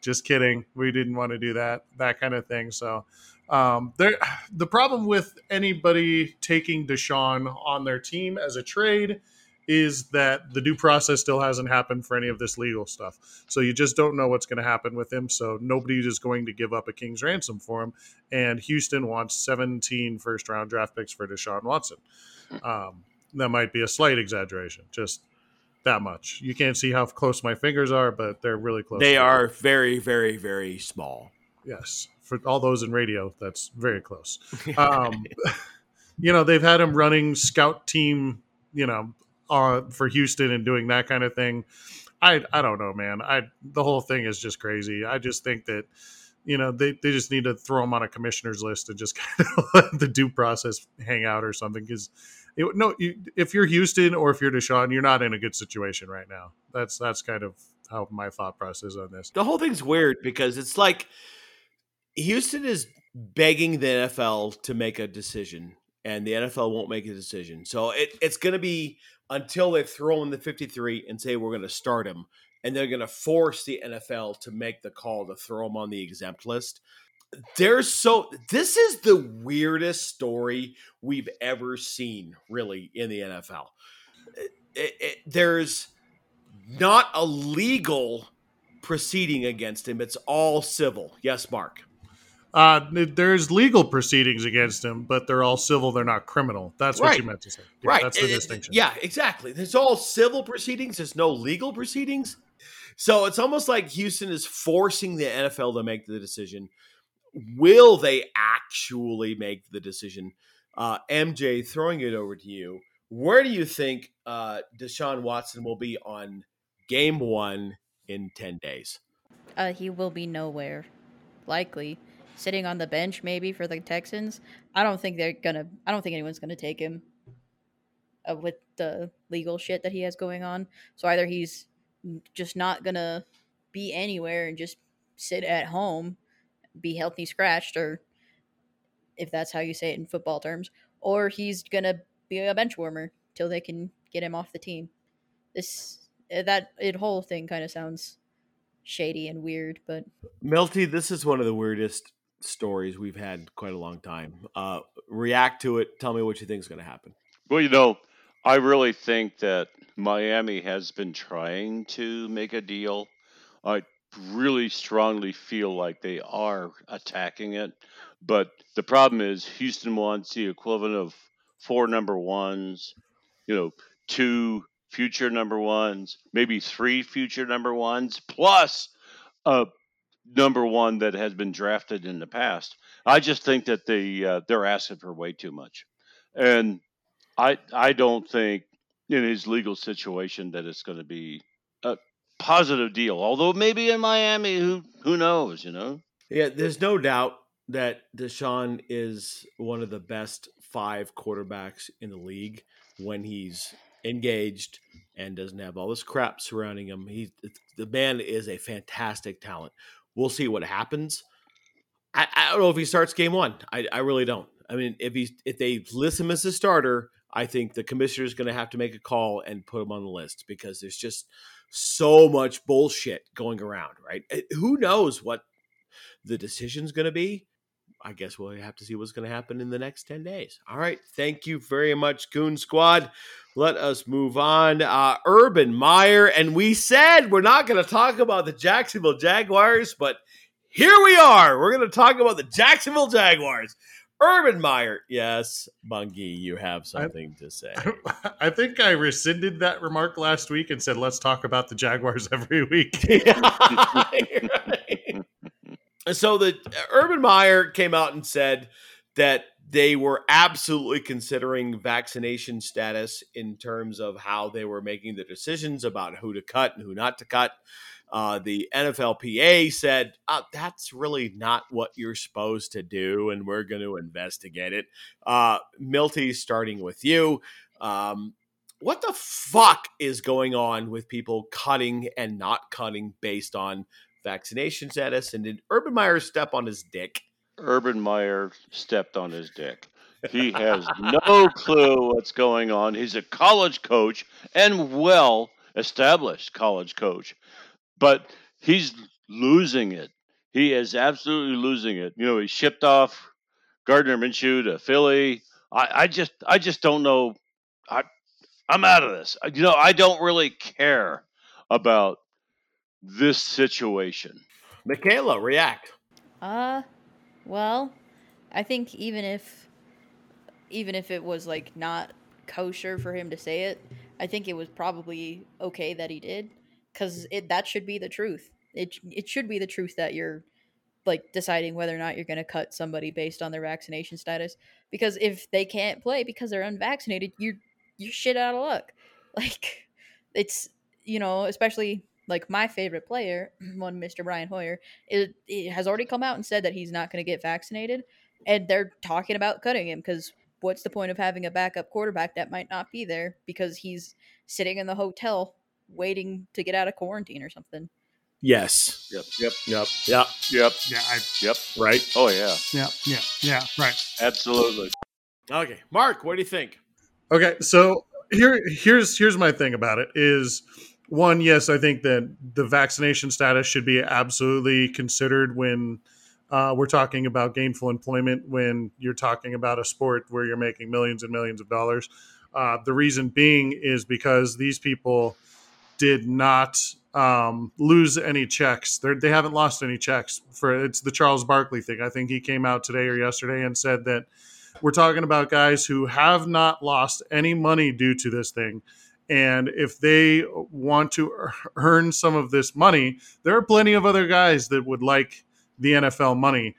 just kidding. We didn't want to do that, that kind of thing. So um, there, the problem with anybody taking Deshaun on their team as a trade – is that the due process still hasn't happened for any of this legal stuff. So you just don't know what's going to happen with him. So nobody is going to give up a king's ransom for him. And Houston wants 17 first round draft picks for Deshaun Watson. Um, that might be a slight exaggeration, just that much. You can't see how close my fingers are, but they're really close. They are very, very, very small. Yes. For all those in radio, that's very close. Um, [laughs] you know, they've had him running scout team, you know, uh, for Houston and doing that kind of thing. I I don't know, man. I the whole thing is just crazy. I just think that you know they, they just need to throw him on a commissioner's list and just [laughs] kind of let the due process hang out or something because no you, if you're Houston or if you're Deshaun you're not in a good situation right now that's that's kind of how my thought process on this the whole thing's weird because it's like Houston is begging the NFL to make a decision and the NFL won't make a decision so it, it's going to be until they throw in the 53 and say we're going to start him and they're going to force the NFL to make the call to throw him on the exempt list. There's so this is the weirdest story we've ever seen really in the NFL. It, it, there's not a legal proceeding against him. It's all civil. Yes, Mark. Uh, there's legal proceedings against him, but they're all civil. They're not criminal. That's what Right. you meant to say. Yeah, right. That's the It- it- distinction. Yeah, exactly. There's all civil proceedings. There's no legal proceedings. So it's almost like Houston is forcing the NFL to make the decision. Will they actually make the decision? Uh, MJ, throwing it over to you. Where do you think uh, Deshaun Watson will be on game one in 10 days? Uh, he will be nowhere, likely sitting on the bench maybe for the Texans. I don't think they're gonna. I don't think anyone's gonna take him uh, with the legal shit that he has going on. So either he's just not gonna be anywhere and just sit at home, be healthy scratched, or if that's how you say it in football terms, or he's gonna be a bench warmer till they can get him off the team. This uh, that it whole thing kind of sounds shady and weird, but Milty, this is one of the weirdest stories we've had quite a long time. Uh, react to it. Tell me what you think is going to happen. Well, you know, I really think that Miami has been trying to make a deal. I really strongly feel like they are attacking it. But the problem is Houston wants the equivalent of four number ones, you know, two future number ones, maybe three future number ones, plus a number one that has been drafted in the past. I just think that they uh, they're asking for way too much, and I I don't think in his legal situation that it's going to be a positive deal. Although maybe in Miami, who who knows? You know. Yeah, there's no doubt that Deshaun is one of the best five quarterbacks in the league when he's engaged and doesn't have all this crap surrounding him. He the man is a fantastic talent. We'll see what happens. I, I don't know if he starts game one. I, I really don't. I mean, if he's if they list him as a starter, I think the commissioner is going to have to make a call and put him on the list because there's just so much bullshit going around. Right? Eh, Who knows what the decision's going to be? I guess we'll have to see what's going to happen in the next 10 days. All right. Thank you very much, Goon Squad. Let us move on. Uh, Urban Meyer. And we said we're not going to talk about the Jacksonville Jaguars, but here we are. We're going to talk about the Jacksonville Jaguars. Urban Meyer. Yes, Bungie, you have something to say. [laughs] I think I rescinded that remark last week and said, let's talk about the Jaguars [laughs] every week. [laughs] so the Urban Meyer came out and said that they were absolutely considering vaccination status in terms of how they were making the decisions about who to cut and who not to cut. Uh, the NFLPA said uh, that's really not what you're supposed to do, and we're going to investigate it. Uh, Milty, starting with you, um, what the fuck is going on with people cutting and not cutting based on vaccination status? And did Urban Meyer step on his dick? Urban Meyer stepped on his dick. He has no clue what's going on. He's a college coach and well established college coach, but he's losing it. He is absolutely losing it. You know, he shipped off Gardner Minshew to Philly. I, I just, I just don't know. I, I'm out of this. You know, I don't really care about this situation. Michaela, react. Uh, well, I think even if even if it was like not kosher for him to say it, I think it was probably okay that he did cuz it that should be the truth. It it should be the truth that you're like deciding whether or not you're going to cut somebody based on their vaccination status because if they can't play because they're unvaccinated, you're you're shit out of luck. [laughs] Like it's you know, especially like my favorite player, [clears throat] one Mr. Brian Hoyer, it, it has already come out and said that he's not going to get vaccinated, and they're talking about cutting him because what's the point of having a backup quarterback that might not be there because he's sitting in the hotel waiting to get out of quarantine or something. Yes. Yep, yep, Yep. Yep. yep, Yeah, I, yep. Right. Oh yeah, yeah, yeah, yeah, right. absolutely. Okay. Mark, what do you think? Okay, so here here's here's my thing about it is one, yes, I think that the vaccination status should be absolutely considered when uh, we're talking about gainful employment, when you're talking about a sport where you're making millions and millions of dollars. Uh, the reason being is because these people did not um, lose any checks. They're, they haven't lost any checks for it's the Charles Barkley thing. I think he came out today or yesterday and said that we're talking about guys who have not lost any money due to this thing. And if they want to earn some of this money, there are plenty of other guys that would like the NFL money.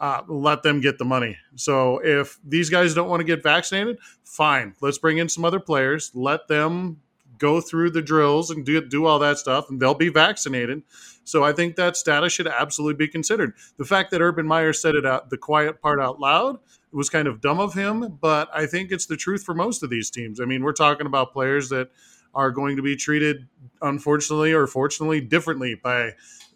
Uh, let them get the money. So if these guys don't want to get vaccinated, fine. Let's bring in some other players. Let them go through the drills and do, do all that stuff, and they'll be vaccinated. So I think that status should absolutely be considered. The fact that Urban Meyer said it out, the quiet part out loud, it was kind of dumb of him, but I think it's the truth for most of these teams. I mean, we're talking about players that are going to be treated, unfortunately or fortunately, differently by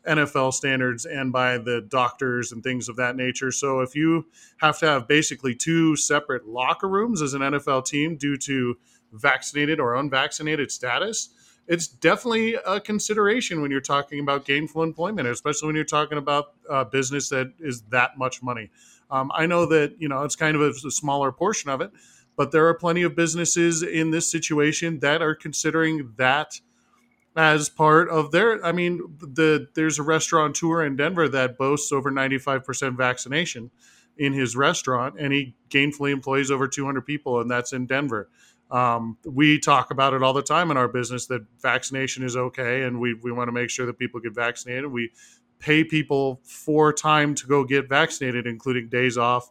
NFL standards and by the doctors and things of that nature. So if you have to have basically two separate locker rooms as an NFL team due to vaccinated or unvaccinated status, it's definitely a consideration when you're talking about gainful employment, especially when you're talking about a business that is that much money. Um, I know that you know it's kind of a, a smaller portion of it, but there are plenty of businesses in this situation that are considering that as part of their i mean the there's a restaurateur in denver that boasts over 95% vaccination in his restaurant and he gainfully employs over 200 people and that's in denver. Um, we talk about it all the time in our business that vaccination is okay and we, we want to make sure that people get vaccinated. We pay people for time to go get vaccinated including days off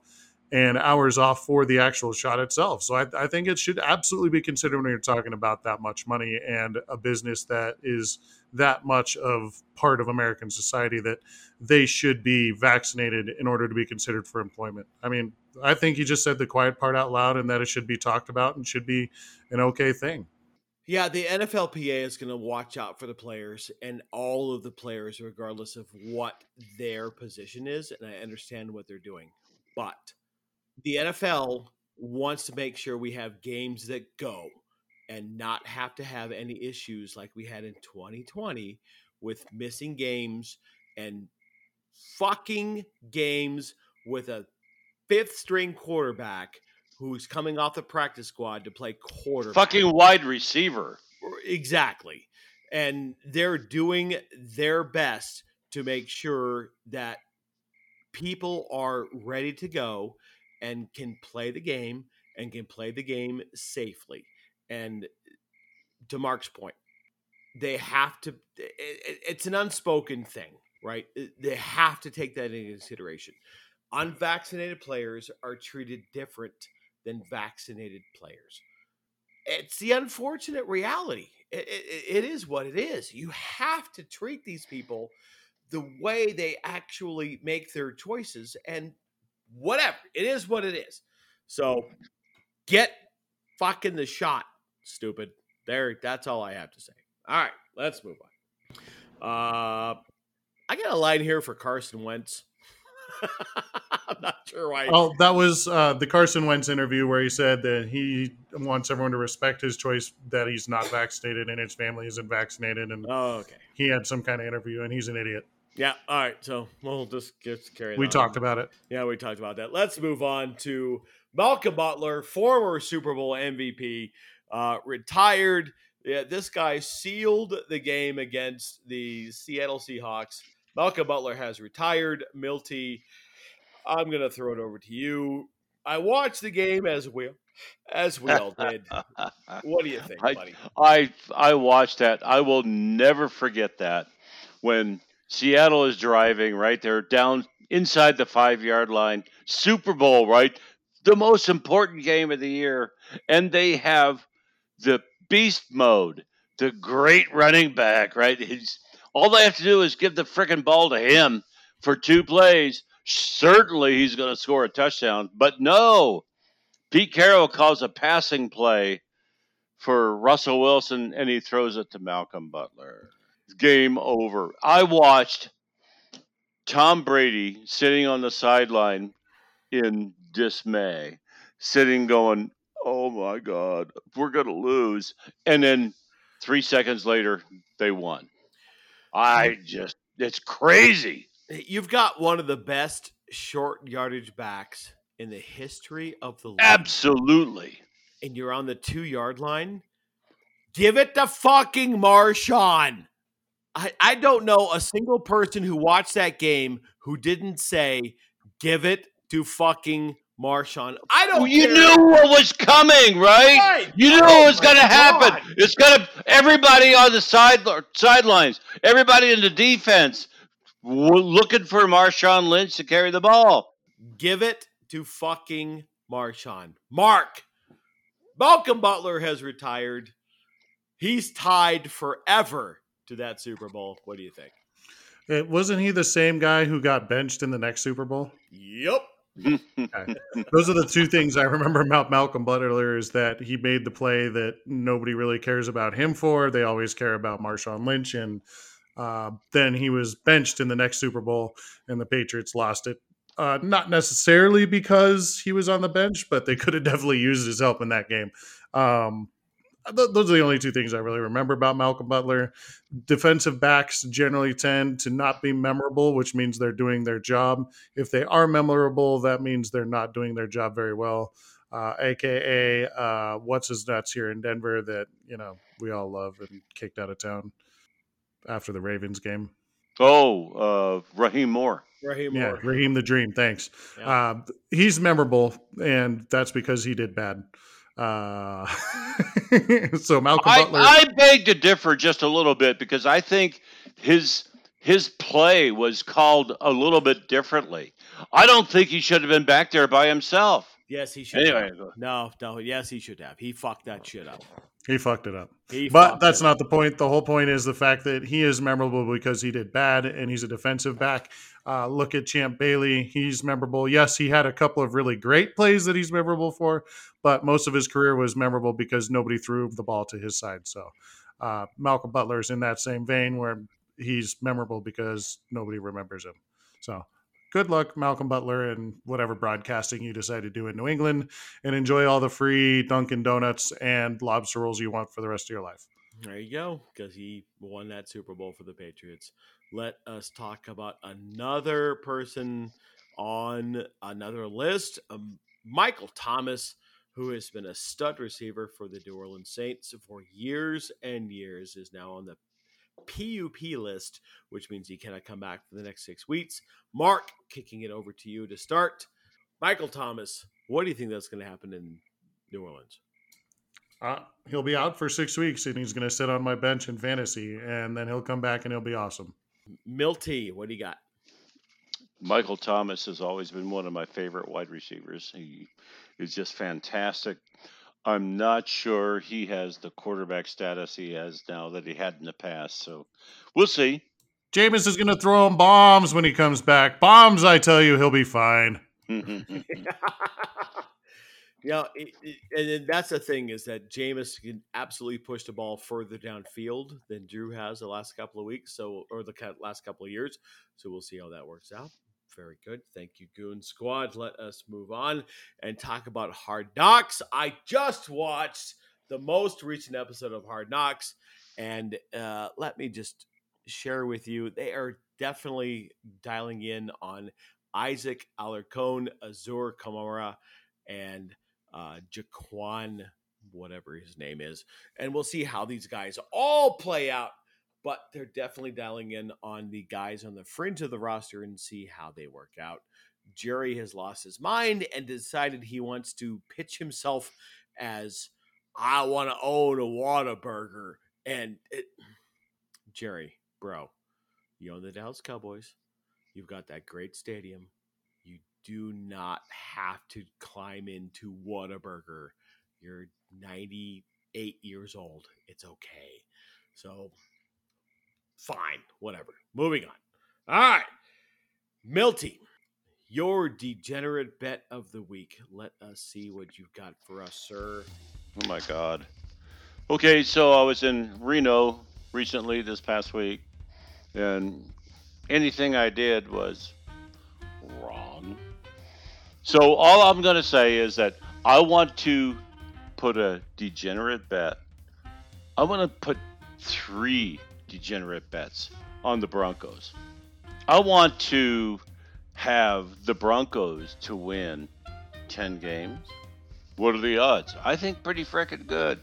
and hours off for the actual shot itself. So I, I, think it should absolutely be considered when you're talking about that much money and a business that is that much of part of American society that they should be vaccinated in order to be considered for employment. I mean, I think you just said the quiet part out loud and that it should be talked about and should be an okay thing. Yeah, the NFLPA is going to watch out for the players and all of the players, regardless of what their position is. And I understand what they're doing. But the NFL wants to make sure we have games that go and not have to have any issues like we had in 2020 with missing games and fucking games with a fifth string quarterback who's coming off the practice squad to play quarter Fucking wide receiver. Exactly. And they're doing their best to make sure that people are ready to go and can play the game and can play the game safely. And to Mark's point, they have to, it, it's an unspoken thing, right? They have to take that into consideration. Unvaccinated players are treated different than vaccinated players. It's the unfortunate reality. It, it, it is what it is. You have to treat these people the way they actually make their choices. And whatever. It is what it is. So get fucking the shot, stupid. There, that's all I have to say. All right, let's move on. Uh I got a line here for Carson Wentz. I'm not sure why. Oh, that was uh, the Carson Wentz interview where he said that he wants everyone to respect his choice that he's not vaccinated and his family isn't vaccinated. And oh, okay. he had some kind of interview and he's an idiot. Yeah. All right. So we'll just, just carry. We talked about it. Yeah, we talked about that. Let's move on to Malcolm Butler, former Super Bowl MVP, uh, retired. Yeah, this guy sealed the game against the Seattle Seahawks. Malcolm Butler has retired. Milty, I'm gonna throw it over to you. I watched the game as we as we all did. what do you [laughs] think, buddy? I I watched that. I will never forget that when Seattle is driving, right? They're down inside the five yard line. Super Bowl, right? The most important game of the year. And they have the beast mode, the great running back, right? He's, all they have to do is give the freaking ball to him for two plays. Certainly he's going to score a touchdown. But no, Pete Carroll calls a passing play for Russell Wilson and he throws it to Malcolm Butler game over. I watched Tom Brady sitting on the sideline in dismay, sitting going, "Oh my God, we're going to lose!" And then three seconds later, they won. I just, it's crazy. You've got one of the best short yardage backs in the history of the league. Absolutely. And you're on the two yard line. Give it to fucking Marshawn. I, I don't know a single person who watched that game who didn't say, "Give it to fucking Marshawn." I don't. Well, you care. knew what was coming, right? Right. You knew Oh it was oh going to happen. It's going to everybody on the side sidelines, everybody in the defense, w- looking for Marshawn Lynch to carry the ball. Give it to fucking Marshawn. Mark. Malcolm Butler has retired. He's tied forever to that Super Bowl. What do you think? It, wasn't he the same guy who got benched in the next Super Bowl? Yep. Those are the two things I remember about Malcolm Butler is that he made the play that nobody really cares about him for. They always care about Marshawn Lynch, and uh, then he was benched in the next Super Bowl, and the Patriots lost it. Uh, not necessarily because he was on the bench, but they could have definitely used his help in that game. Um, those are the only two things I really remember about Malcolm Butler. Defensive backs generally tend to not be memorable, which means they're doing their job. If they are memorable, that means they're not doing their job very well. Uh, AKA, uh, what's his nuts here in Denver that you know we all love and kicked out of town after the Ravens game. oh, uh, Rahim Moore. Rahim Yeah, Moore. Rahim the Dream. Thanks. Yeah. Uh, he's memorable, and that's because he did bad. Uh, [laughs] so Malcolm I, Butler. I beg to differ just a little bit because I think his his play was called a little bit differently. I don't think he should have been back there by himself. Yes, he should. Anyway, have. No, no. Yes, he should have. He fucked that shit up. He fucked it up. He But that's not the point. The whole point is the fact that he is memorable because he did bad and he's a defensive back. Uh, look at Champ Bailey. He's memorable. Yes, he had a couple of really great plays that he's memorable for, but most of his career was memorable because nobody threw the ball to his side. So uh, Malcolm Butler is in that same vein where he's memorable because nobody remembers him. So good luck, Malcolm Butler, and whatever broadcasting you decide to do in New England, and enjoy all the free Dunkin' Donuts and lobster rolls you want for the rest of your life. There you go, because he won that Super Bowl for the Patriots. Let us talk about another person on another list. Um, Michael Thomas, who has been a stud receiver for the New Orleans Saints for years and years, is now on the PUP list, which means he cannot come back for the next six weeks. Mark, kicking it over to you to start. Michael Thomas, what do you think that's going to happen in New Orleans? Uh, he'll be out for six weeks and he's going to sit on my bench in fantasy, and then he'll come back and he'll be awesome. Milty, what do you got? Michael Thomas has always been one of my favorite wide receivers. He is just fantastic. I'm not sure he has the quarterback status he has now that he had in the past. So we'll see. Jameis is going to throw him bombs when he comes back. Bombs, I tell you, he'll be fine. [laughs] Yeah, it, it, and then that's the thing is that Jameis can absolutely push the ball further downfield than Drew has the last couple of weeks, so or the last couple of years. So we'll see how that works out. Very good, thank you, Goon Squad. Let us move on and talk about Hard Knocks. I just watched the most recent episode of Hard Knocks, and uh, let me just share with you they are definitely dialing in on Isaac Alarcon, Azur Kamara, and uh, Jaquan, whatever his name is. And we'll see how these guys all play out. But they're definitely dialing in on the guys on the fringe of the roster and see how they work out. Jerry has lost his mind and decided he wants to pitch himself as I want to own a Whataburger. And it, Jerry, bro, you own the Dallas Cowboys. You've got that great stadium. You do not have to climb into Whataburger. You're 98 years old. It's okay. So, fine, whatever. Moving on. All right. Milty, your degenerate bet of the week. Let us see what you've got for us, sir. Oh my God. Okay, so I was in Reno recently this past week, and anything I did was wrong. So all I'm going to say is that I want to put a degenerate bet. I want to put three degenerate bets on the Broncos. I want to have the Broncos to win 10 games. What are the odds? I think pretty frickin' good.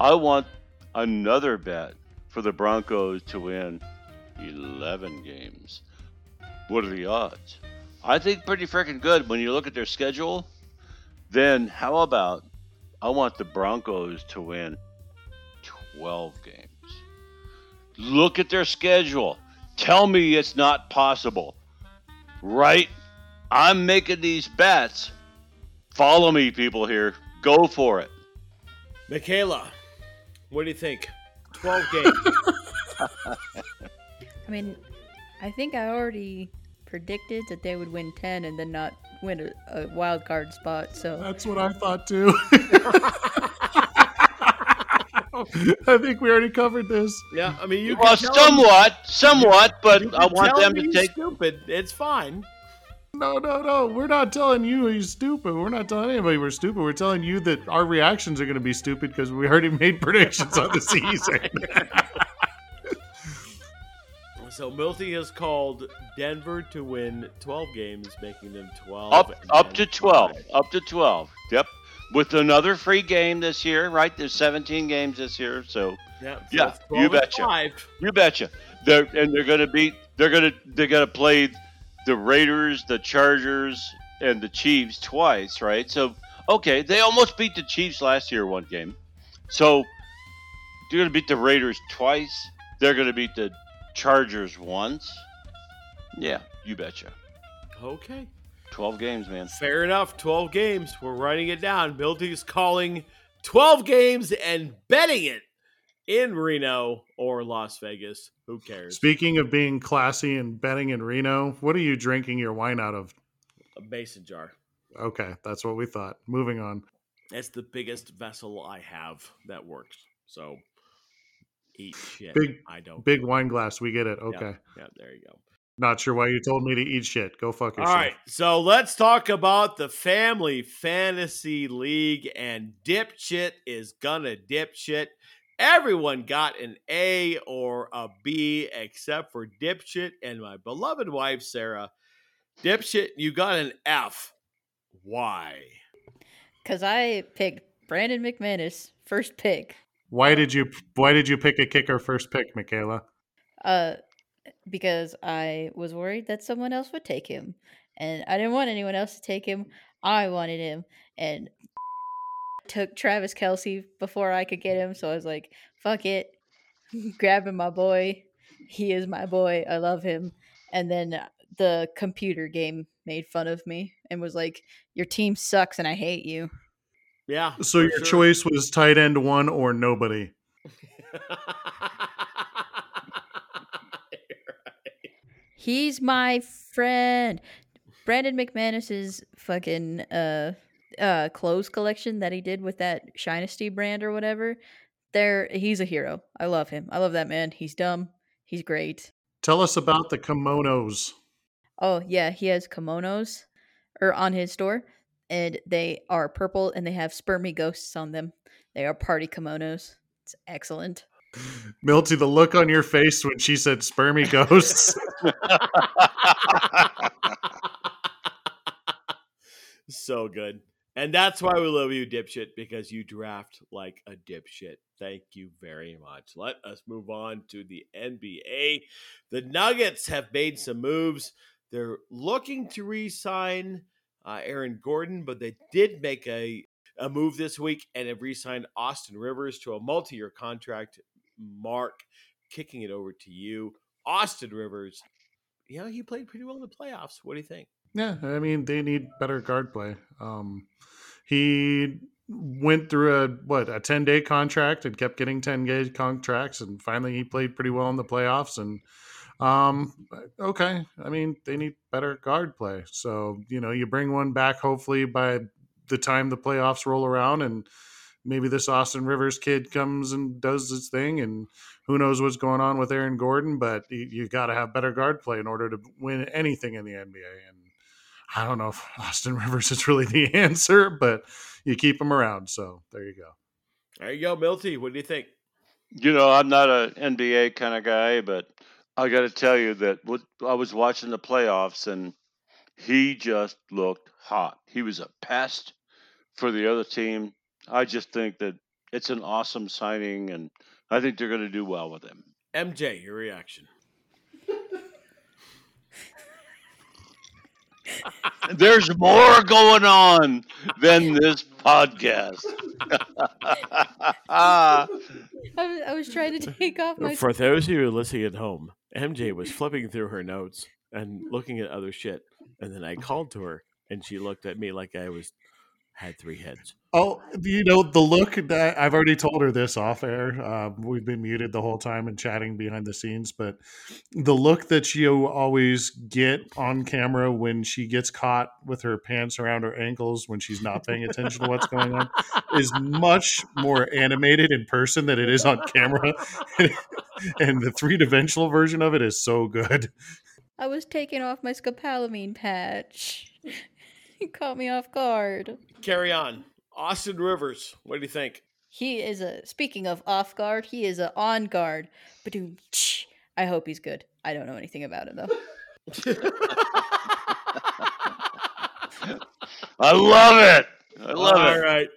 I want another bet for the Broncos to win 11 games. What are the odds? I think pretty freaking good when you look at their schedule. Then how about I want the Broncos to win 12 games. Look at their schedule. Tell me it's not possible. Right? I'm making these bets. Follow me, people here. Go for it. Michaela, what do you think? 12 games. [laughs] I mean, I think I already predicted that they would win 10 and then not win a, a wild card spot. So That's what I thought too. [laughs] [laughs] I think we already covered this. yeah, I mean, you well, can tell somewhat, somewhat, but I want them me to he's take. stupid. It's fine. No, no, no. We're not telling you he's stupid. We're not telling anybody we're stupid. We're telling you that our reactions are going to be stupid because we already made [laughs] predictions on the season. So Milty has called Denver to win 12 games, making them 12. Up, up to 12. five. Up to 12. Yep. With another free game this year, right? There's 17 games this year, so Yeah, so Yeah, you betcha. Five. You betcha. They're and they're gonna beat. They're gonna they're gonna play the Raiders, the Chargers, and the Chiefs twice, right? So okay, they almost beat the Chiefs last year one game. So they're gonna beat the Raiders twice. They're gonna beat the Chargers once. Yeah, you betcha. Okay. Twelve games, man. Fair enough. 12 games. We're writing it down. Milty's calling 12 games and betting it in Reno or Las Vegas. Who cares? Speaking of being classy and betting in Reno, what are you drinking your wine out of? A mason jar. Okay, that's what we thought. Moving on. That's the biggest vessel I have that works. So eat shit. Big- I don't. Big wine glass. We get it. Okay. Yeah, there you go. Not sure why you told me to eat shit. Go fuck yourself. right, so let's talk about the Family Fantasy League, and dipshit is gonna dipshit. Everyone got an A or a B except for dipshit and my beloved wife Sarah. Dipshit, you got an F. Why? because I picked Brandon McManus first pick, Why did you Why did you pick a kicker first pick, Michaela? uh, because I was worried that someone else would take him, and I didn't want anyone else to take him. I wanted him, and [laughs] took Travis Kelce before I could get him. So I was like, "Fuck it, [laughs] grabbing my boy. He is my boy. I love him." And then the computer game made fun of me and was like, "Your team sucks, and I hate you." Yeah. So your sure. choice was tight end one or nobody. [laughs] He's my friend. Brandon McManus's fucking uh uh clothes collection that he did with that Shinesty brand or whatever. There he's a hero. I love him. I love that man. He's dumb. He's great. Tell us about the kimonos. Oh yeah, he has kimonos or on his store and they are purple and they have spermy ghosts on them. They are party kimonos. It's excellent. Milty, the look on your face when she said spermy ghosts. [laughs] so good. And that's why we love you, dipshit, because you draft like a dipshit. Thank you very much. Let us move on to the NBA. The Nuggets have made some moves. They're looking to re sign uh, Aaron Gordon, but they did make a, a move this week and have re signed Austin Rivers to a multi year contract. Mark, kicking it over to you. Austin Rivers, you know, he played pretty well in the playoffs. What do you think? yeah, I mean they need better guard play. Um, he went through a what a ten day contract and kept getting ten day contracts, and finally he played pretty well in the playoffs. And um, okay, I mean they need better guard play. So you know you bring one back hopefully by the time the playoffs roll around, and maybe this Austin Rivers kid comes and does his thing, and who knows what's going on with Aaron Gordon, but you, you got to have better guard play in order to win anything in the NBA. And I don't know if [laughs] Austin Rivers is really the [laughs] answer, but you keep him around. So there you go. There you go, Milty. What do you think? You know, I'm not an NBA kind of guy, but I got to tell you that what I was watching the playoffs and he just looked hot. He was a pest for the other team. I just think that it's an awesome signing and I think they're going to do well with him. MJ, your reaction. [laughs] There's more going on than this podcast. [laughs] I was, I was trying to take off my. For those of you listening at home, MJ was flipping through her notes and looking at other shit, and then I called to her, and she looked at me like I was had three heads. Oh, you know the look that I've already told her this off air. Uh, we've been muted the whole time and chatting behind the scenes, but the look that you always get on camera when she gets caught with her pants around her ankles when she's not paying attention to what's going on is much more animated in person than it is on camera, [laughs] and the three dimensional version of it is so good. I was taking off my scopolamine patch. [laughs] you caught me off guard. Carry on. Austin Rivers, what do you think? He is a. Speaking of off guard, he is a on guard. Badoom. I hope he's good. I don't know anything about him though. [laughs] I love it. I love All it. All right.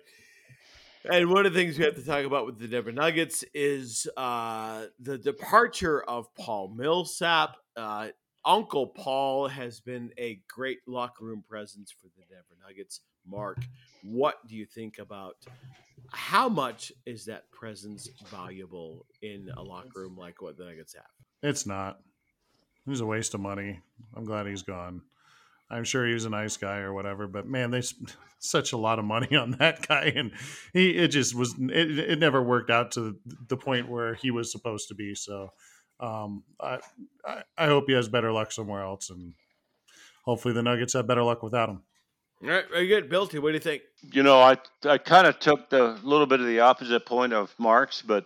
And one of the things we have to talk about with the Denver Nuggets is uh, the departure of Paul Millsap. Uh, Uncle Paul has been a great locker room presence for the Denver Nuggets. Mark, what do you think about how much is that presence valuable in a locker room like what the Nuggets have? It's not. He's a waste of money. I'm glad he's gone. I'm sure he was a nice guy or whatever, but man, they spent [laughs] such a lot of money on that guy, and he it just was it, it never worked out to the point where he was supposed to be. So, um, I, I I hope he has better luck somewhere else, and hopefully the Nuggets have better luck without him. All right, very good. Milty, what do you think? You know, I I kind of took the little bit of the opposite point of Mark's, but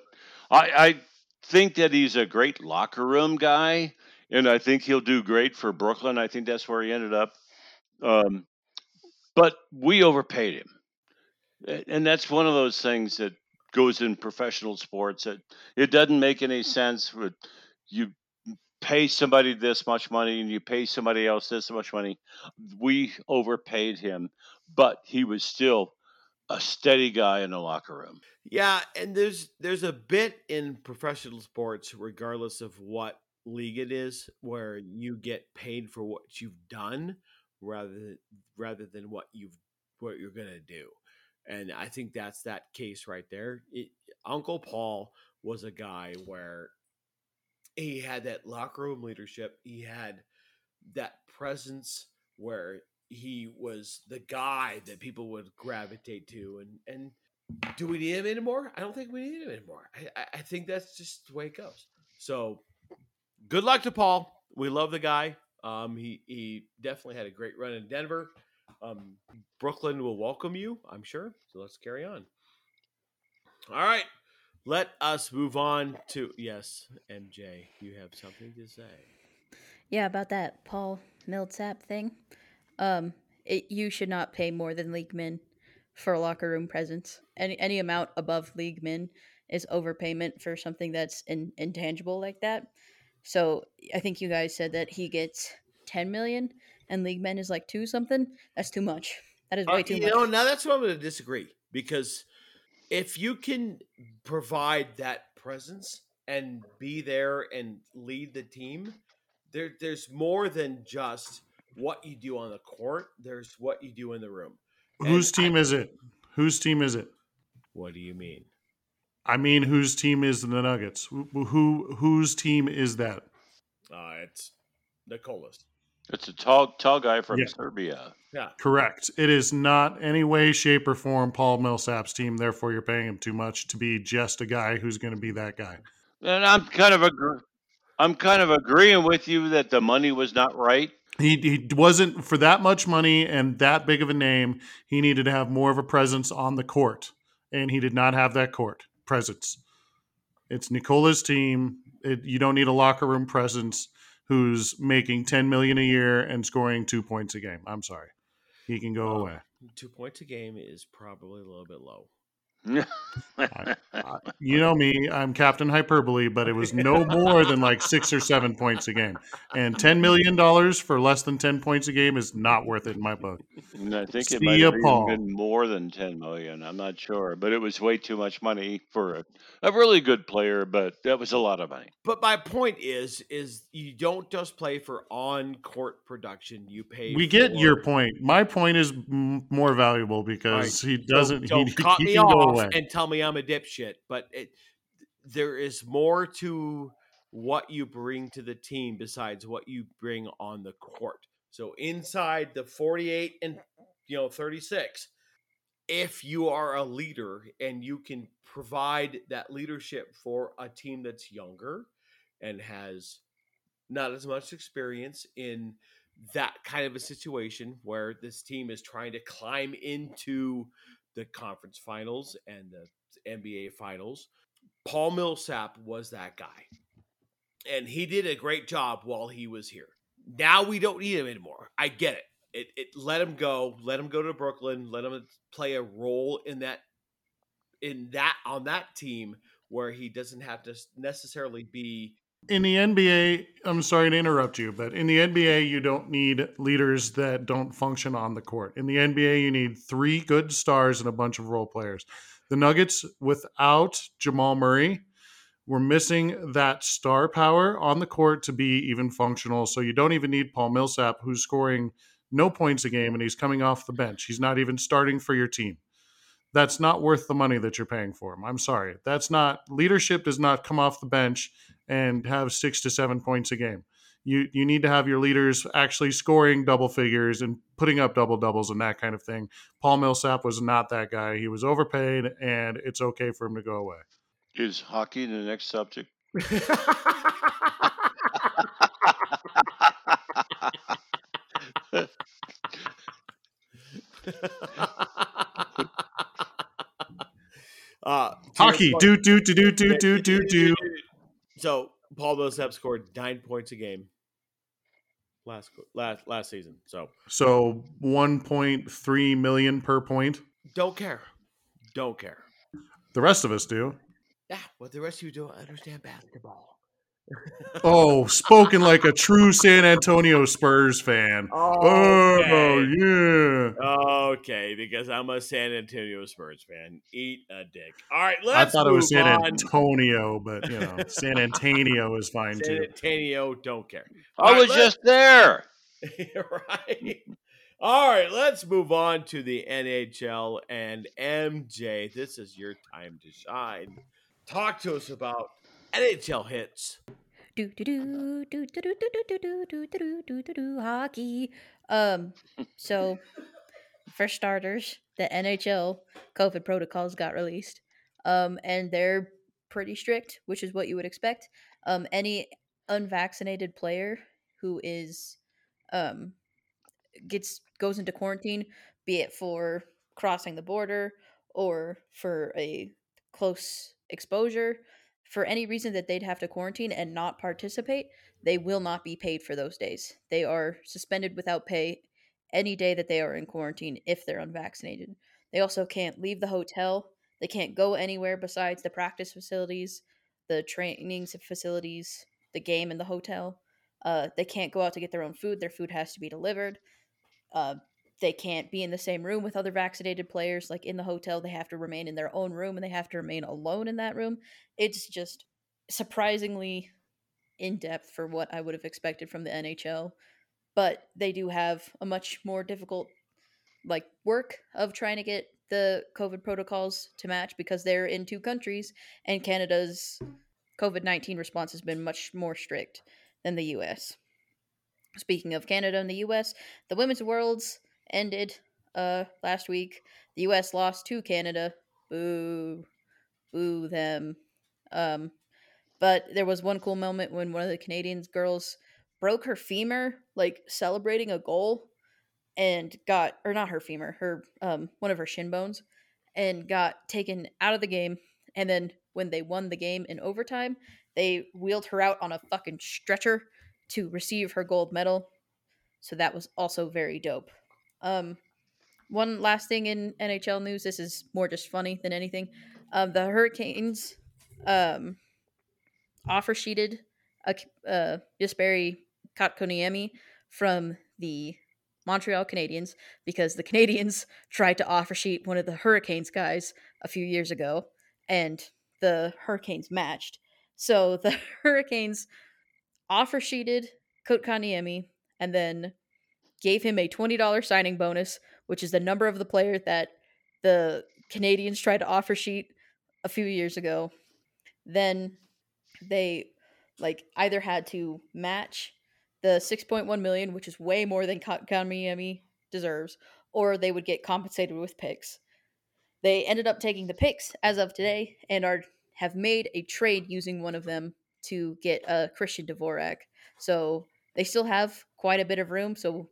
I, I think that he's a great locker room guy, and I think he'll do great for Brooklyn. I think that's where he ended up. Um, but we overpaid him, and that's one of those things that goes in professional sports. That it doesn't make any hmm. sense. With you pay somebody this much money and you pay somebody else this much money. We overpaid him, but he was still a steady guy in the locker room. Yeah, and there's there's a bit in professional sports, regardless of what league it is, where you get paid for what you've done rather than rather than what you've what you're gonna do. And I think that's that case right there. It, Uncle Paul was a guy where he had that locker room leadership. He had that presence where he was the guy that people would gravitate to and and do we need him anymore? I don't think we need him anymore. I, I, think that's just the way it goes. So good luck to Paul. We love the guy. Um, he he definitely had a great run in Denver. Um, Brooklyn will welcome you, I'm sure. So let's carry on. All right, let us move on to yes, MJ. You have something to say. Yeah, about that Paul Millsap thing. Um, it, you should not pay more than league min for locker room presence. Any any amount above league min is overpayment for something that's in, intangible like that. So I think you guys said that he gets ten million and league min is like two something. That's too much. That is way Uh, too you much. know, now that's what I'm going to disagree because if you can provide that presence and be there and lead the team, there there's more than just what you do on the court. There's what you do in the room. Whose And I- team is it? Whose team is it? What do you mean? I mean, whose team is the Nuggets? Who, who whose team is that? Uh, it's Nikola's. It's a tall, tall guy from Yeah. Serbia. Yeah. Correct. It is not any way, shape, or form Paul Millsap's team. Therefore, you're paying him too much to be just a guy who's going to be that guy. And I'm kind of agr I'm kind of agreeing with you that the money was not right. He, he wasn't for that much money and that big of a name. He needed to have more of a presence on the court, and he did not have that court presence. It's Nikola's team. It, you don't need a locker room presence who's making ten million a year and scoring two points a game. I'm sorry, he can go away. Two points a game is probably a little bit low. You know me, I'm Captain Hyperbole, but it was no more than like six or seven points a game. And $10 million for less than 10 points a game is not worth it in my book. And I think it might have Paul. been more than ten million. I'm not sure, but it was way too much money for a, a really good player. But that was a lot of money. But my point is, is you don't just play for on-court production. You pay. We get your point. My point is m- more valuable because he doesn't. Don't, he, don't [laughs] cut he me can off away. and tell me I'm a dipshit. But it, there is more to what you bring to the team besides what you bring on the court. So inside the 48 and you know 36, if you are a leader and you can provide that leadership for a team that's younger and has not as much experience in that kind of a situation where this team is trying to climb into the conference finals and the NBA finals. Paul Millsap was that guy. And he did a great job while he was here. Now we don't need him anymore. I get it. It, it let him go. Let him go to Brooklyn. Let him play a role in that in that on that team where he doesn't have to necessarily be in the NBA, I'm sorry to interrupt you, but in the NBA, you don't need leaders that don't function on the court. In the NBA, you need three good stars and a bunch of role players. The Nuggets, without Jamal Murray, were missing that star power on the court to be even functional. So you don't even need Paul Millsap, who's scoring no points a game and he's coming off the bench. He's not even starting for your team. That's not worth the money that you're paying for him. I'm sorry. That's not leadership does not come off the bench and have six to seven points a game. You you need to have your leaders actually scoring double figures and putting up double doubles and that kind of thing. Paul Millsap was not that guy. He was overpaid, and it's okay for him to go away. Is hockey the next subject? [laughs] uh, Hockey, do do do do do do do do. So Paul Millsap scored nine points a game last last last season. So So 1.3 million per point. don't care, don't care. The rest of us do. Yeah, what the rest of you don't understand basketball. Oh, spoken like a true San Antonio Spurs fan. Oh, Okay. yeah. Okay, because I'm a San Antonio Spurs fan. Eat a dick. All right, I let's thought it was San on. Antonio, but you know, San Antonio is fine San too. Antonio, don't care. I All was just there. [laughs] right. All right, let's move on to the NHL and MJ. This is your time to shine. Talk to us about NHL hits. do do do do do do do do do do do do hockey. Um, so for starters, the NHL COVID protocols got released, um, and they're pretty strict, which is what you would expect. Um, any unvaccinated player who is um gets goes into quarantine, be it for crossing the border or for a close exposure, for any reason that they'd have to quarantine and not participate, they will not be paid for those days. They are suspended without pay any day that they are in quarantine if they're unvaccinated. They also can't leave the hotel. They can't go anywhere besides the practice facilities, the training facilities, the game and the hotel. Uh, they can't go out to get their own food. Their food has to be delivered. Uh, they can't be in the same room with other vaccinated players. Like in the hotel, they have to remain in their own room and they have to remain alone in that room. It's just surprisingly in depth for what I would have expected from the NHL. But they do have a much more difficult like work of trying to get the COVID protocols to match because they're in two countries and Canada's COVID 19 response has been much more strict than the US. Speaking of Canada and the US, the Women's Worlds ended uh last week. The US lost to Canada. Boo. Boo them. Um but there was one cool moment when one of the Canadians girls broke her femur like celebrating a goal and got or not her femur, her um one of her shin bones and got taken out of the game and then when they won the game in overtime, they wheeled her out on a fucking stretcher to receive her gold medal. So that was also very dope. Um one last thing in NHL news. This is more just funny than anything. Um, the Hurricanes um, offer sheeted a uh, Jesperi from the Montreal Canadiens because the Canadiens [laughs] tried to offer sheet one of the Hurricanes guys a few years ago, and the Hurricanes matched. So [laughs] the Hurricanes offer sheeted Kotkaniemi and then gave him a $20 signing bonus, which is the number of the player that the Canadiens tried to offer sheet a few years ago. Then they like either had to match the 6.1 million, which is way more than Kotkaniemi deserves, or they would get compensated with picks. They ended up taking the picks as of today and are have made a trade using one of them to get a uh, Christian Dvorak. So they still have quite a bit of room. So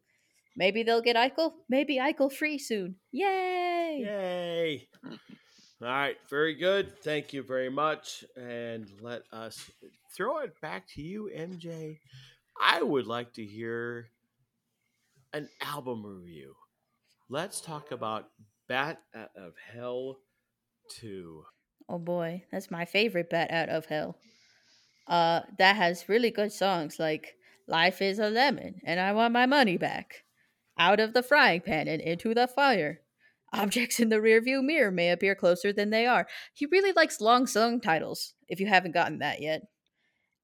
maybe they'll get Eichel. Maybe Eichel free soon. Yay! Yay! All right, very good. Thank you very much. And let us throw it back to you, MJ. I would like to hear an album review. Let's talk about Bat Out of Hell 2. Oh boy, that's my favorite Bat Out of Hell. Uh, that has really good songs like Life is a Lemon and I Want My Money Back. Out of the frying pan and into the fire. Objects in the rearview mirror may appear closer than they are. He really likes long song titles, if you haven't gotten that yet.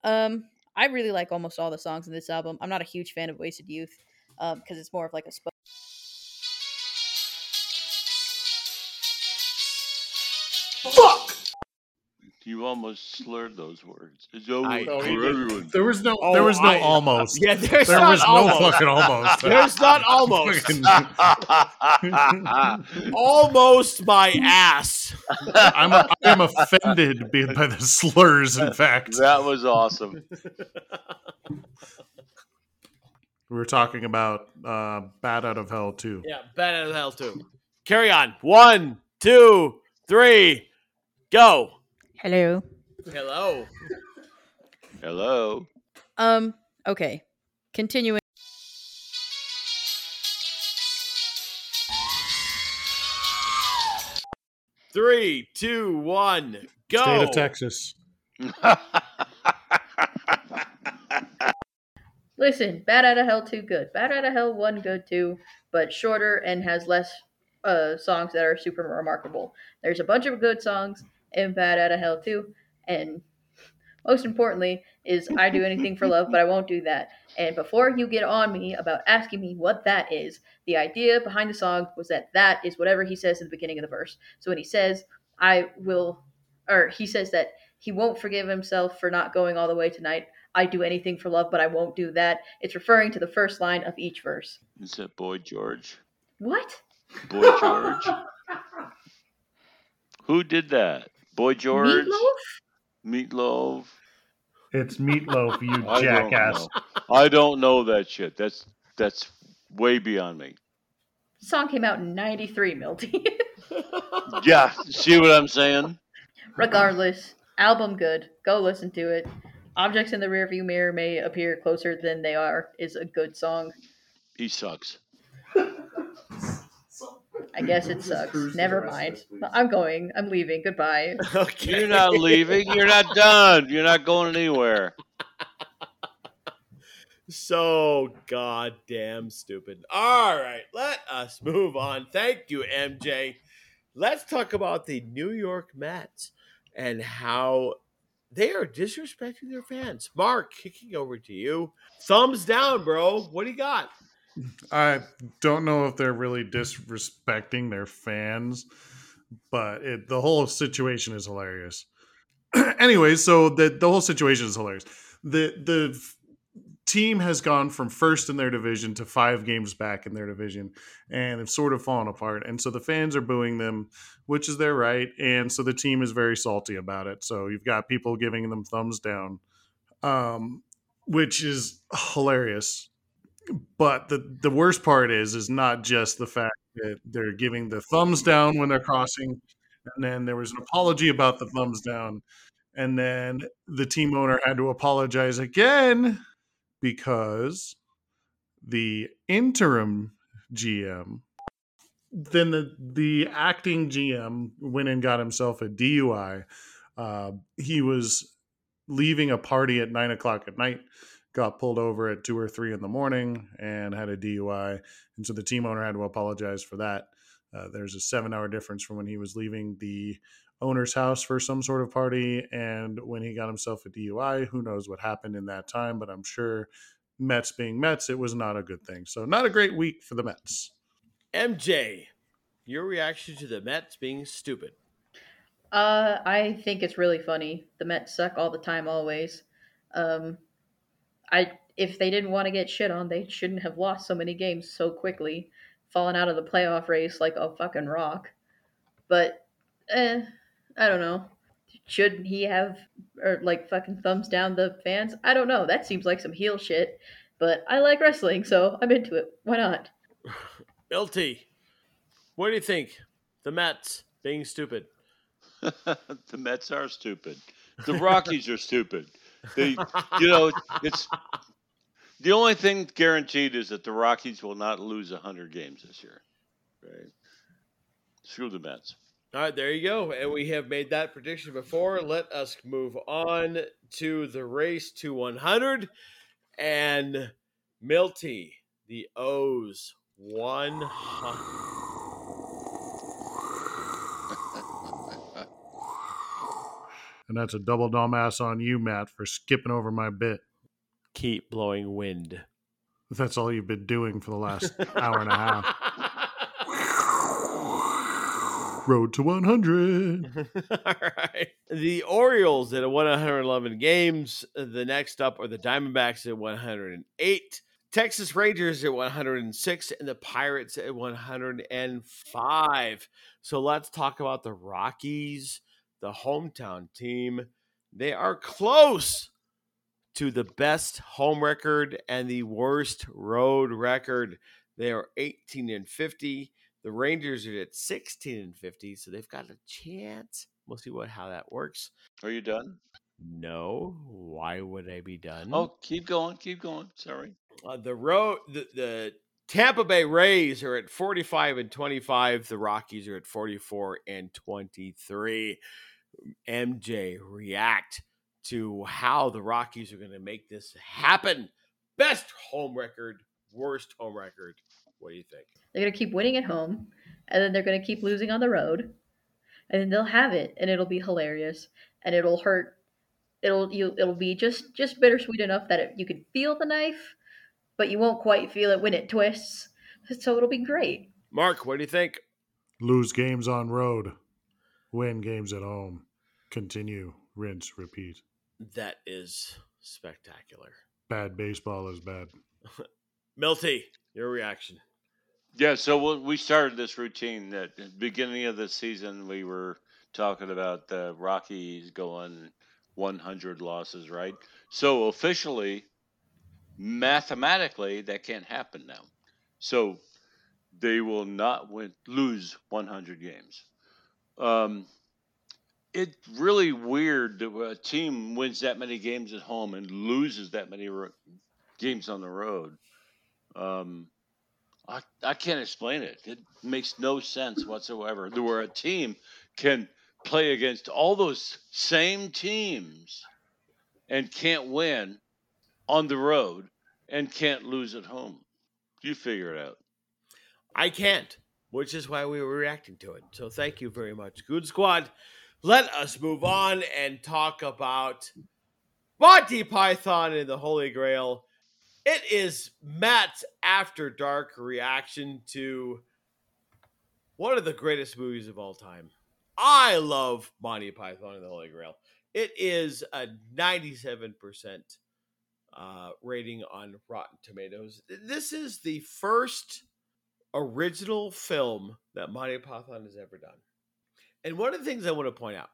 Um, I really like almost all the songs in this album. I'm not a huge fan of Wasted Youth because um, it's more of like a. You almost slurred those words. It's over I- for I- everyone. There was no. Oh, there was no I- almost. Yeah, there's there not was no almost. fucking almost. [laughs] There's not almost. Fucking- [laughs] almost my ass. I'm I am offended by by the slurs. In fact, that was awesome. we were talking about uh, "Bat Out of Hell" too. Yeah, bad out of hell too. Carry on. One, two, three, go. Hello. Hello. Hello. Um. Okay. Continuing. Three, two, one, go. State of Texas. [laughs] Listen, Bat Out of Hell 2 good. Bat Out of Hell 1 good too, but shorter and has less uh, songs that are super remarkable. There's a bunch of good songs in Bat Out of Hell too. and most importantly is I Do Anything for Love, but I won't do that. And before you get on me about asking me what that is, the idea behind the song was that that is whatever he says in the beginning of the verse. So when he says, I will, or he says that he won't forgive himself for not going all the way tonight. I do anything for love, but I won't do that. It's referring to the first line of each verse. Is that Boy George? What? Boy George? [laughs] Who did that? Boy George? Meatloaf? Meatloaf? It's meatloaf, you [laughs] I don't jackass. I don't know that shit. That's that's way beyond me. The song came out in 93, Milty. [laughs] Yeah, see what I'm saying? Regardless, album good. Go listen to it. Objects in the rearview mirror may appear closer than they are is a good song. He sucks. I guess it sucks. Never mind. I'm going. I'm leaving. Goodbye. [laughs] Okay. You're not leaving. You're not done. You're not going anywhere. [laughs] So goddamn stupid. All right, let us move on. Thank you, MJ. Let's talk about the New York Mets and how they are disrespecting their fans. Mark, kicking over to you. Thumbs down, bro. What do you got? I don't know if they're really disrespecting their fans, but it, the whole situation is hilarious. [clears throat] anyway, so the the whole situation is hilarious. The the team has gone from first in their division to five games back in their division, and it's sort of fallen apart. And so the fans are booing them, which is their right. And so the team is very salty about it. So you've got people giving them thumbs down, um, which is hilarious but the the worst part is is not just the fact that they're giving the thumbs down when they're crossing and then there was an apology about the thumbs down and then the team owner had to apologize again because the interim GM then the the acting GM went and got himself a DUI. Uh, he was leaving a party at nine o'clock at night, got pulled over at two or three in the morning, and had a DUI. And so the team owner had to apologize for that. Uh, there's a seven hour difference from when he was leaving the owner's house for some sort of party and when he got himself a DUI. Who knows what happened in that time, but I'm sure Mets being Mets, it was not a good thing. So, not a great week for the Mets. MJ, your reaction to the Mets being stupid. Uh, I think it's really funny. The Mets suck all the time, always. Um, I if they didn't want to get shit on, they shouldn't have lost so many games so quickly, falling out of the playoff race like a fucking rock. But, eh, I don't know. Should he have or like fucking thumbs down the fans? I don't know. That seems like some heel shit. But I like wrestling, so I'm into it. Why not? [sighs] Milty, what do you think? The Mets being stupid. [laughs] the Mets are stupid. The Rockies are stupid. [laughs] They, you know, it's the only thing guaranteed is that the Rockies will not lose hundred games this year. Right? Screw the Mets. All right, there you go. And we have made that prediction before. Let us move on to the race to 100. And Milty, the O's, 100. And that's a double dumbass on you, Matt, for skipping over my bit. Keep blowing wind. That's all you've been doing for the last [laughs] hour and a half. Road to 100. [laughs] All right. The Orioles at 111 games. The next up are the Diamondbacks at 108. Texas Rangers at 106 and the Pirates at 105. So let's talk about the Rockies, the hometown team. They are close to the best home record and the worst road record. They are 18 and 50. The Rangers are at 16 and 50, so they've got a chance. We'll see what how that works. Are you done? No, why would I be done? Oh, keep going, keep going. Sorry. Uh, the road the, the Tampa Bay Rays are at 45 and 25. The Rockies are at 44 and 23. MJ react to how the Rockies are going to make this happen. Best home record, worst home record. What do you think? They're gonna keep winning at home, and then they're gonna keep losing on the road, and then they'll have it, and it'll be hilarious, and it'll hurt. It'll you. It'll be just just bittersweet enough that it, you can feel the knife, but you won't quite feel it when it twists. So it'll be great. Mark, what do you think? Lose games on road, win games at home. Continue, rinse, repeat. That is spectacular. Bad baseball is bad. [laughs] Milty, your reaction. Yeah, so we- we started this routine that at the beginning of the season we were talking about the Rockies going 100 losses, right? So officially, mathematically, that can't happen now. So they will not win, lose 100 games. Um, it's really weird that a team wins that many games at home and loses that many ro- games on the road. Um, I, I can't explain it. It makes no sense whatsoever. Where a team can play against all those same teams and can't win on the road and can't lose at home. You figure it out. I can't, which is why we were reacting to it. So thank you very much, Goon Squad. Let us move on and talk about Monty Python and the Holy Grail. It is Matt's After Dark reaction to one of the greatest movies of all time. I love Monty Python and the Holy Grail. It is a 97% uh, rating on Rotten Tomatoes. This is the first original film that Monty Python has ever done. And one of the things I want to point out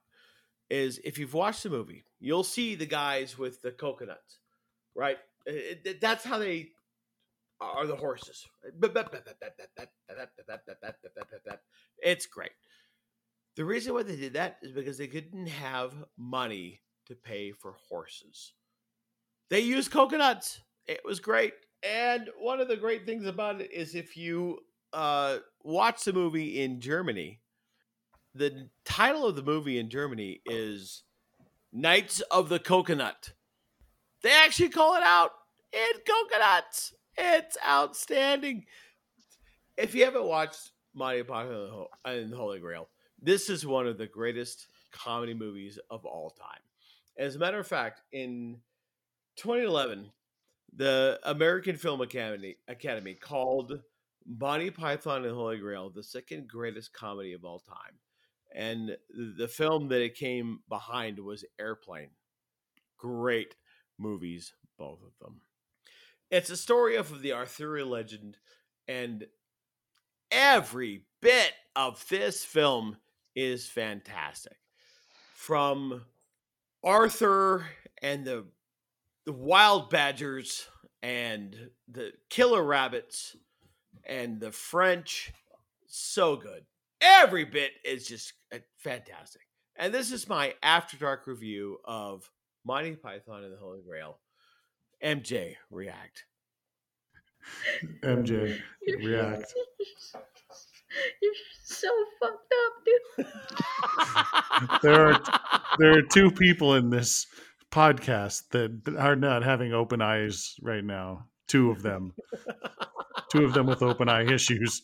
is if you've watched the movie, you'll see the guys with the coconuts, right? It- it- that's how they are the horses. It's great. The reason why they did that is because they didn't have money to pay for horses. They use coconuts. It was great. And one of the great things about it is if you uh, watched the movie in Germany. The title of the movie in Germany is Knights of the Coconut. They actually call it out in coconuts. It's outstanding. If you haven't watched Monty Python and the Holy Grail, this is one of the greatest comedy movies of all time. As a matter of fact, in 2011, the American Film Academy Academy called Monty Python and the Holy Grail the second greatest comedy of all time. And the film that it came behind was Airplane. Great movies, both of them. It's a story of the Arthurian legend, and every bit of this film is fantastic. From Arthur and the the wild badgers and the killer rabbits and the French, so good. Every bit is just uh, fantastic. And this is my after dark review of Monty Python and the Holy Grail. MJ react. MJ, [laughs] You're- react. [laughs] You're so fucked up, dude. [laughs] There are there are two people in this podcast that are not having open eyes right now. Two of them. Two of them with open eye issues.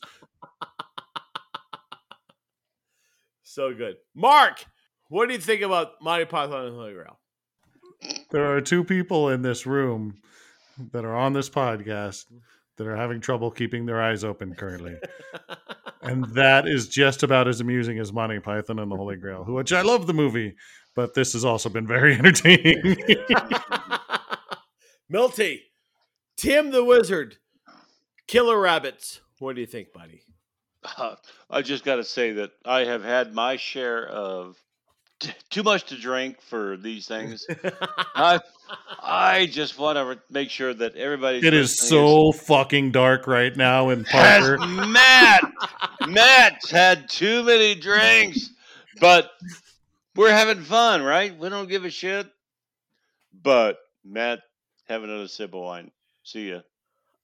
so good. Mark, what do you think about Monty Python and the Holy Grail? There are two people in this room that are on this podcast that are having trouble keeping their eyes open currently. [laughs] And that is just about as amusing as Monty Python and the Holy Grail, which I love the movie, but this has also been very [laughs] entertaining. [laughs] Milty, Tim the Wizard, Killer Rabbits. What do you think, buddy? Uh, I just got to say that I have had my share of t- too much to drink for these things. [laughs] I I just want to make sure that everybody. it is so fucking dark right now in Parker. Matt. Matt's had too many drinks, but we're having fun, right? We don't give a shit. But Matt, have another sip of wine. See ya.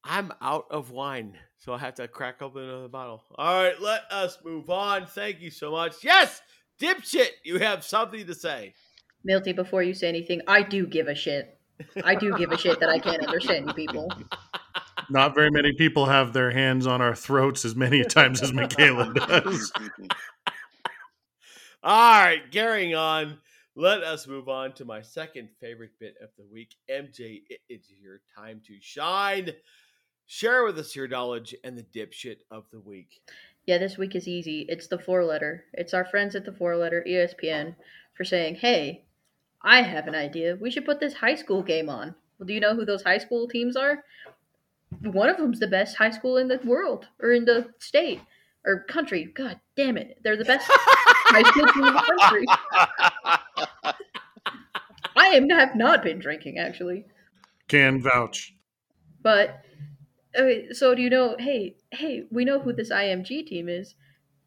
I'm out of wine, so I have to crack open another bottle. All right, let us move on. Thank you so much. Yes, dipshit, you have something to say. Milty, before you say anything, I do give a shit. I do give a shit that I can't understand you people. [laughs] Not very many people have their hands on our throats as many times as Michaela does. [laughs] All right, carrying on. Let us move on to my second favorite bit of the week. MJ, it is your time to shine. Share with us your knowledge and the dipshit of the week. Yeah, this week is easy. It's the four letter. It's our friends at the four letter ESPN for saying, hey, I have an idea. We should put this high school game on. Well, do you know who those high school teams are? One of them's the best high school in the world or in the state or country. God damn it. They're the best high school team in the country. I am have not been drinking actually. Can vouch. But okay, so do you know? Hey, hey, we know who this IMG team is.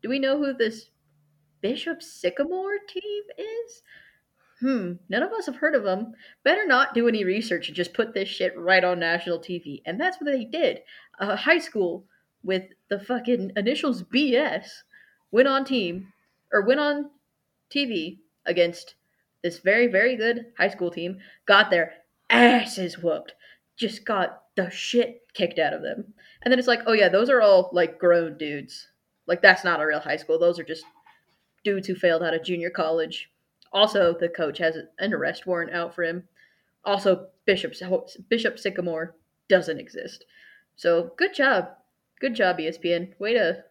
Do we know who this Bishop Sycamore team is? Hmm, none of us have heard of them. Better not do any research and just put this shit right on national TV. And that's what they did. A high school with the fucking initials BS went on team or went on TV against this very very good high school team. Got their asses whooped. Just got the shit kicked out of them. And then it's like, oh yeah, those are all like grown dudes. Like that's not a real high school. Those are just dudes who failed out of junior college. Also, the coach has an arrest warrant out for him. Also, Bishop Bishop Sycamore doesn't exist. So good job, good job, ESPN. Way to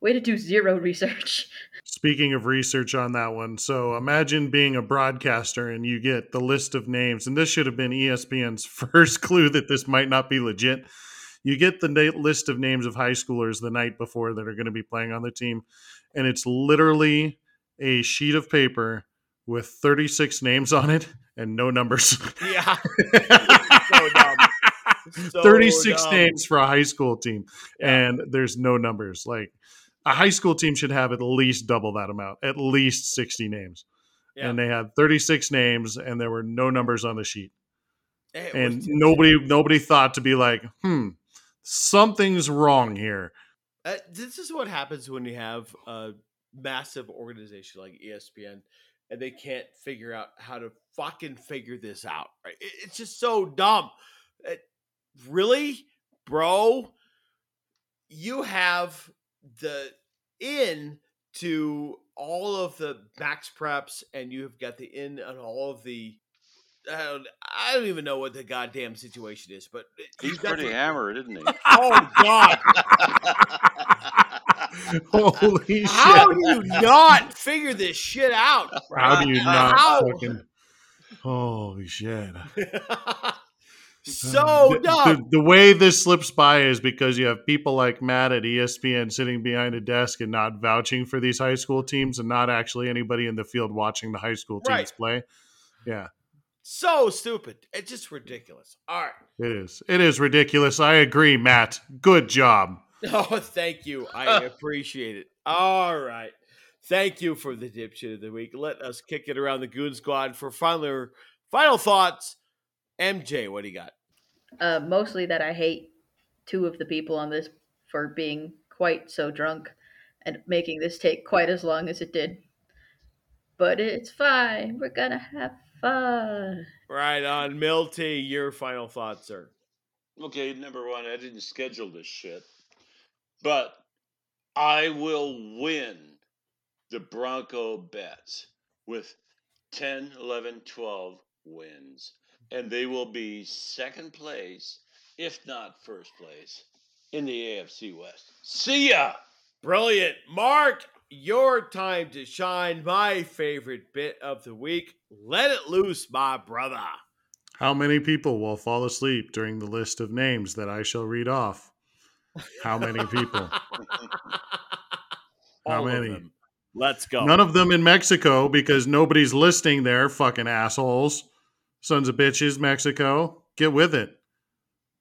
way to do zero research. [laughs] Speaking of research on that one, so imagine being a broadcaster and you get the list of names, and this should have been ESPN's [laughs] first clue that this might not be legit. You get the na- list of names of high schoolers the night before that are going to be playing on the team, and it's literally a sheet of paper with 36 names on it and no numbers. Yeah. [laughs] so dumb. So 36 dumb. names for a high school team Yeah. and there's no numbers like a high school team should have at least double that amount at least 60 names Yeah. and they had 36 names and there were no numbers on the sheet It and nobody nobody thought to be like hmm something's wrong here Uh, this is what happens when you have a massive organization like ESPN and they can't figure out how to fucking figure this out. Right? It's just so dumb. It- really, bro? You have the in to all of the MaxPreps, and you've got the in on all of the. I don't, I don't even know what the goddamn situation is, but He's pretty the- hammered, isn't he? [laughs] Oh God! [laughs] Holy shit! How do you not figure this shit out? How do you [laughs] not How? fucking? Holy shit! So um, the, dumb. the, the way this slips by is because you have people like Matt at ESPN sitting behind a desk and not vouching for these high school teams, and not actually anybody in the field watching the high school teams Right. play. Yeah, so stupid. It's just ridiculous. All right. it is. It is ridiculous. I agree, Matt. Good job. [laughs] Oh, thank you. I [laughs] appreciate it. All right. Thank you for the dipshit of the week. Let us kick it around the Goon Squad for final final thoughts. MJ, what do you got? Uh, mostly that I hate two of the people on this for being quite so drunk and making this take quite as long as it did. But it's fine. We're gonna have fun. Right on, Milty. Your final thoughts, sir. Okay, number one, I didn't schedule this shit, but I will win the Bronco bets with 10, 11, 12 wins, and they will be second place, if not first place, in the AFC West. See ya! Brilliant. Mark, your time to shine. My favorite bit of the week. Let it loose, my brother. How many people will fall asleep during the list of names that I shall read off? How many people? [laughs] How many? Let's go. None of them in Mexico because nobody's listening there, fucking assholes. Sons of bitches, Mexico. Get with it.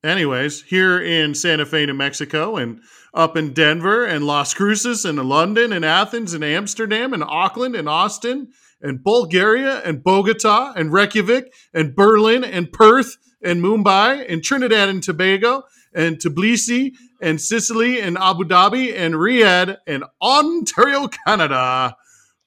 Anyways, here in Santa Fe, New Mexico, and up in Denver, and Las Cruces, and London, and Athens, and Amsterdam, and Auckland, and Austin, and Bulgaria, and Bogota, and Reykjavik, and Berlin, and Perth, and Mumbai, and Trinidad and Tobago, and Tbilisi, and Sicily, and Abu Dhabi, and Riyadh, and Ontario, Canada.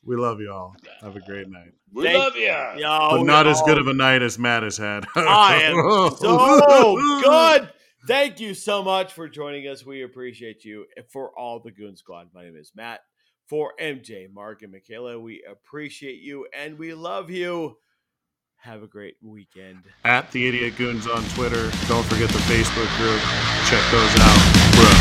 We love you all. Have a great night. We Thank love you. Yo, but not yo. as good of a night as Matt has had. [laughs] I am [laughs] so good. Thank you so much for joining us. We appreciate you. For all the Goon Squad, my name is Matt. For MJ, Mark, and Michaela, we appreciate you and we love you. Have a great weekend. At the Idiot Goons on Twitter. Don't forget the Facebook group. Check those out. Bro.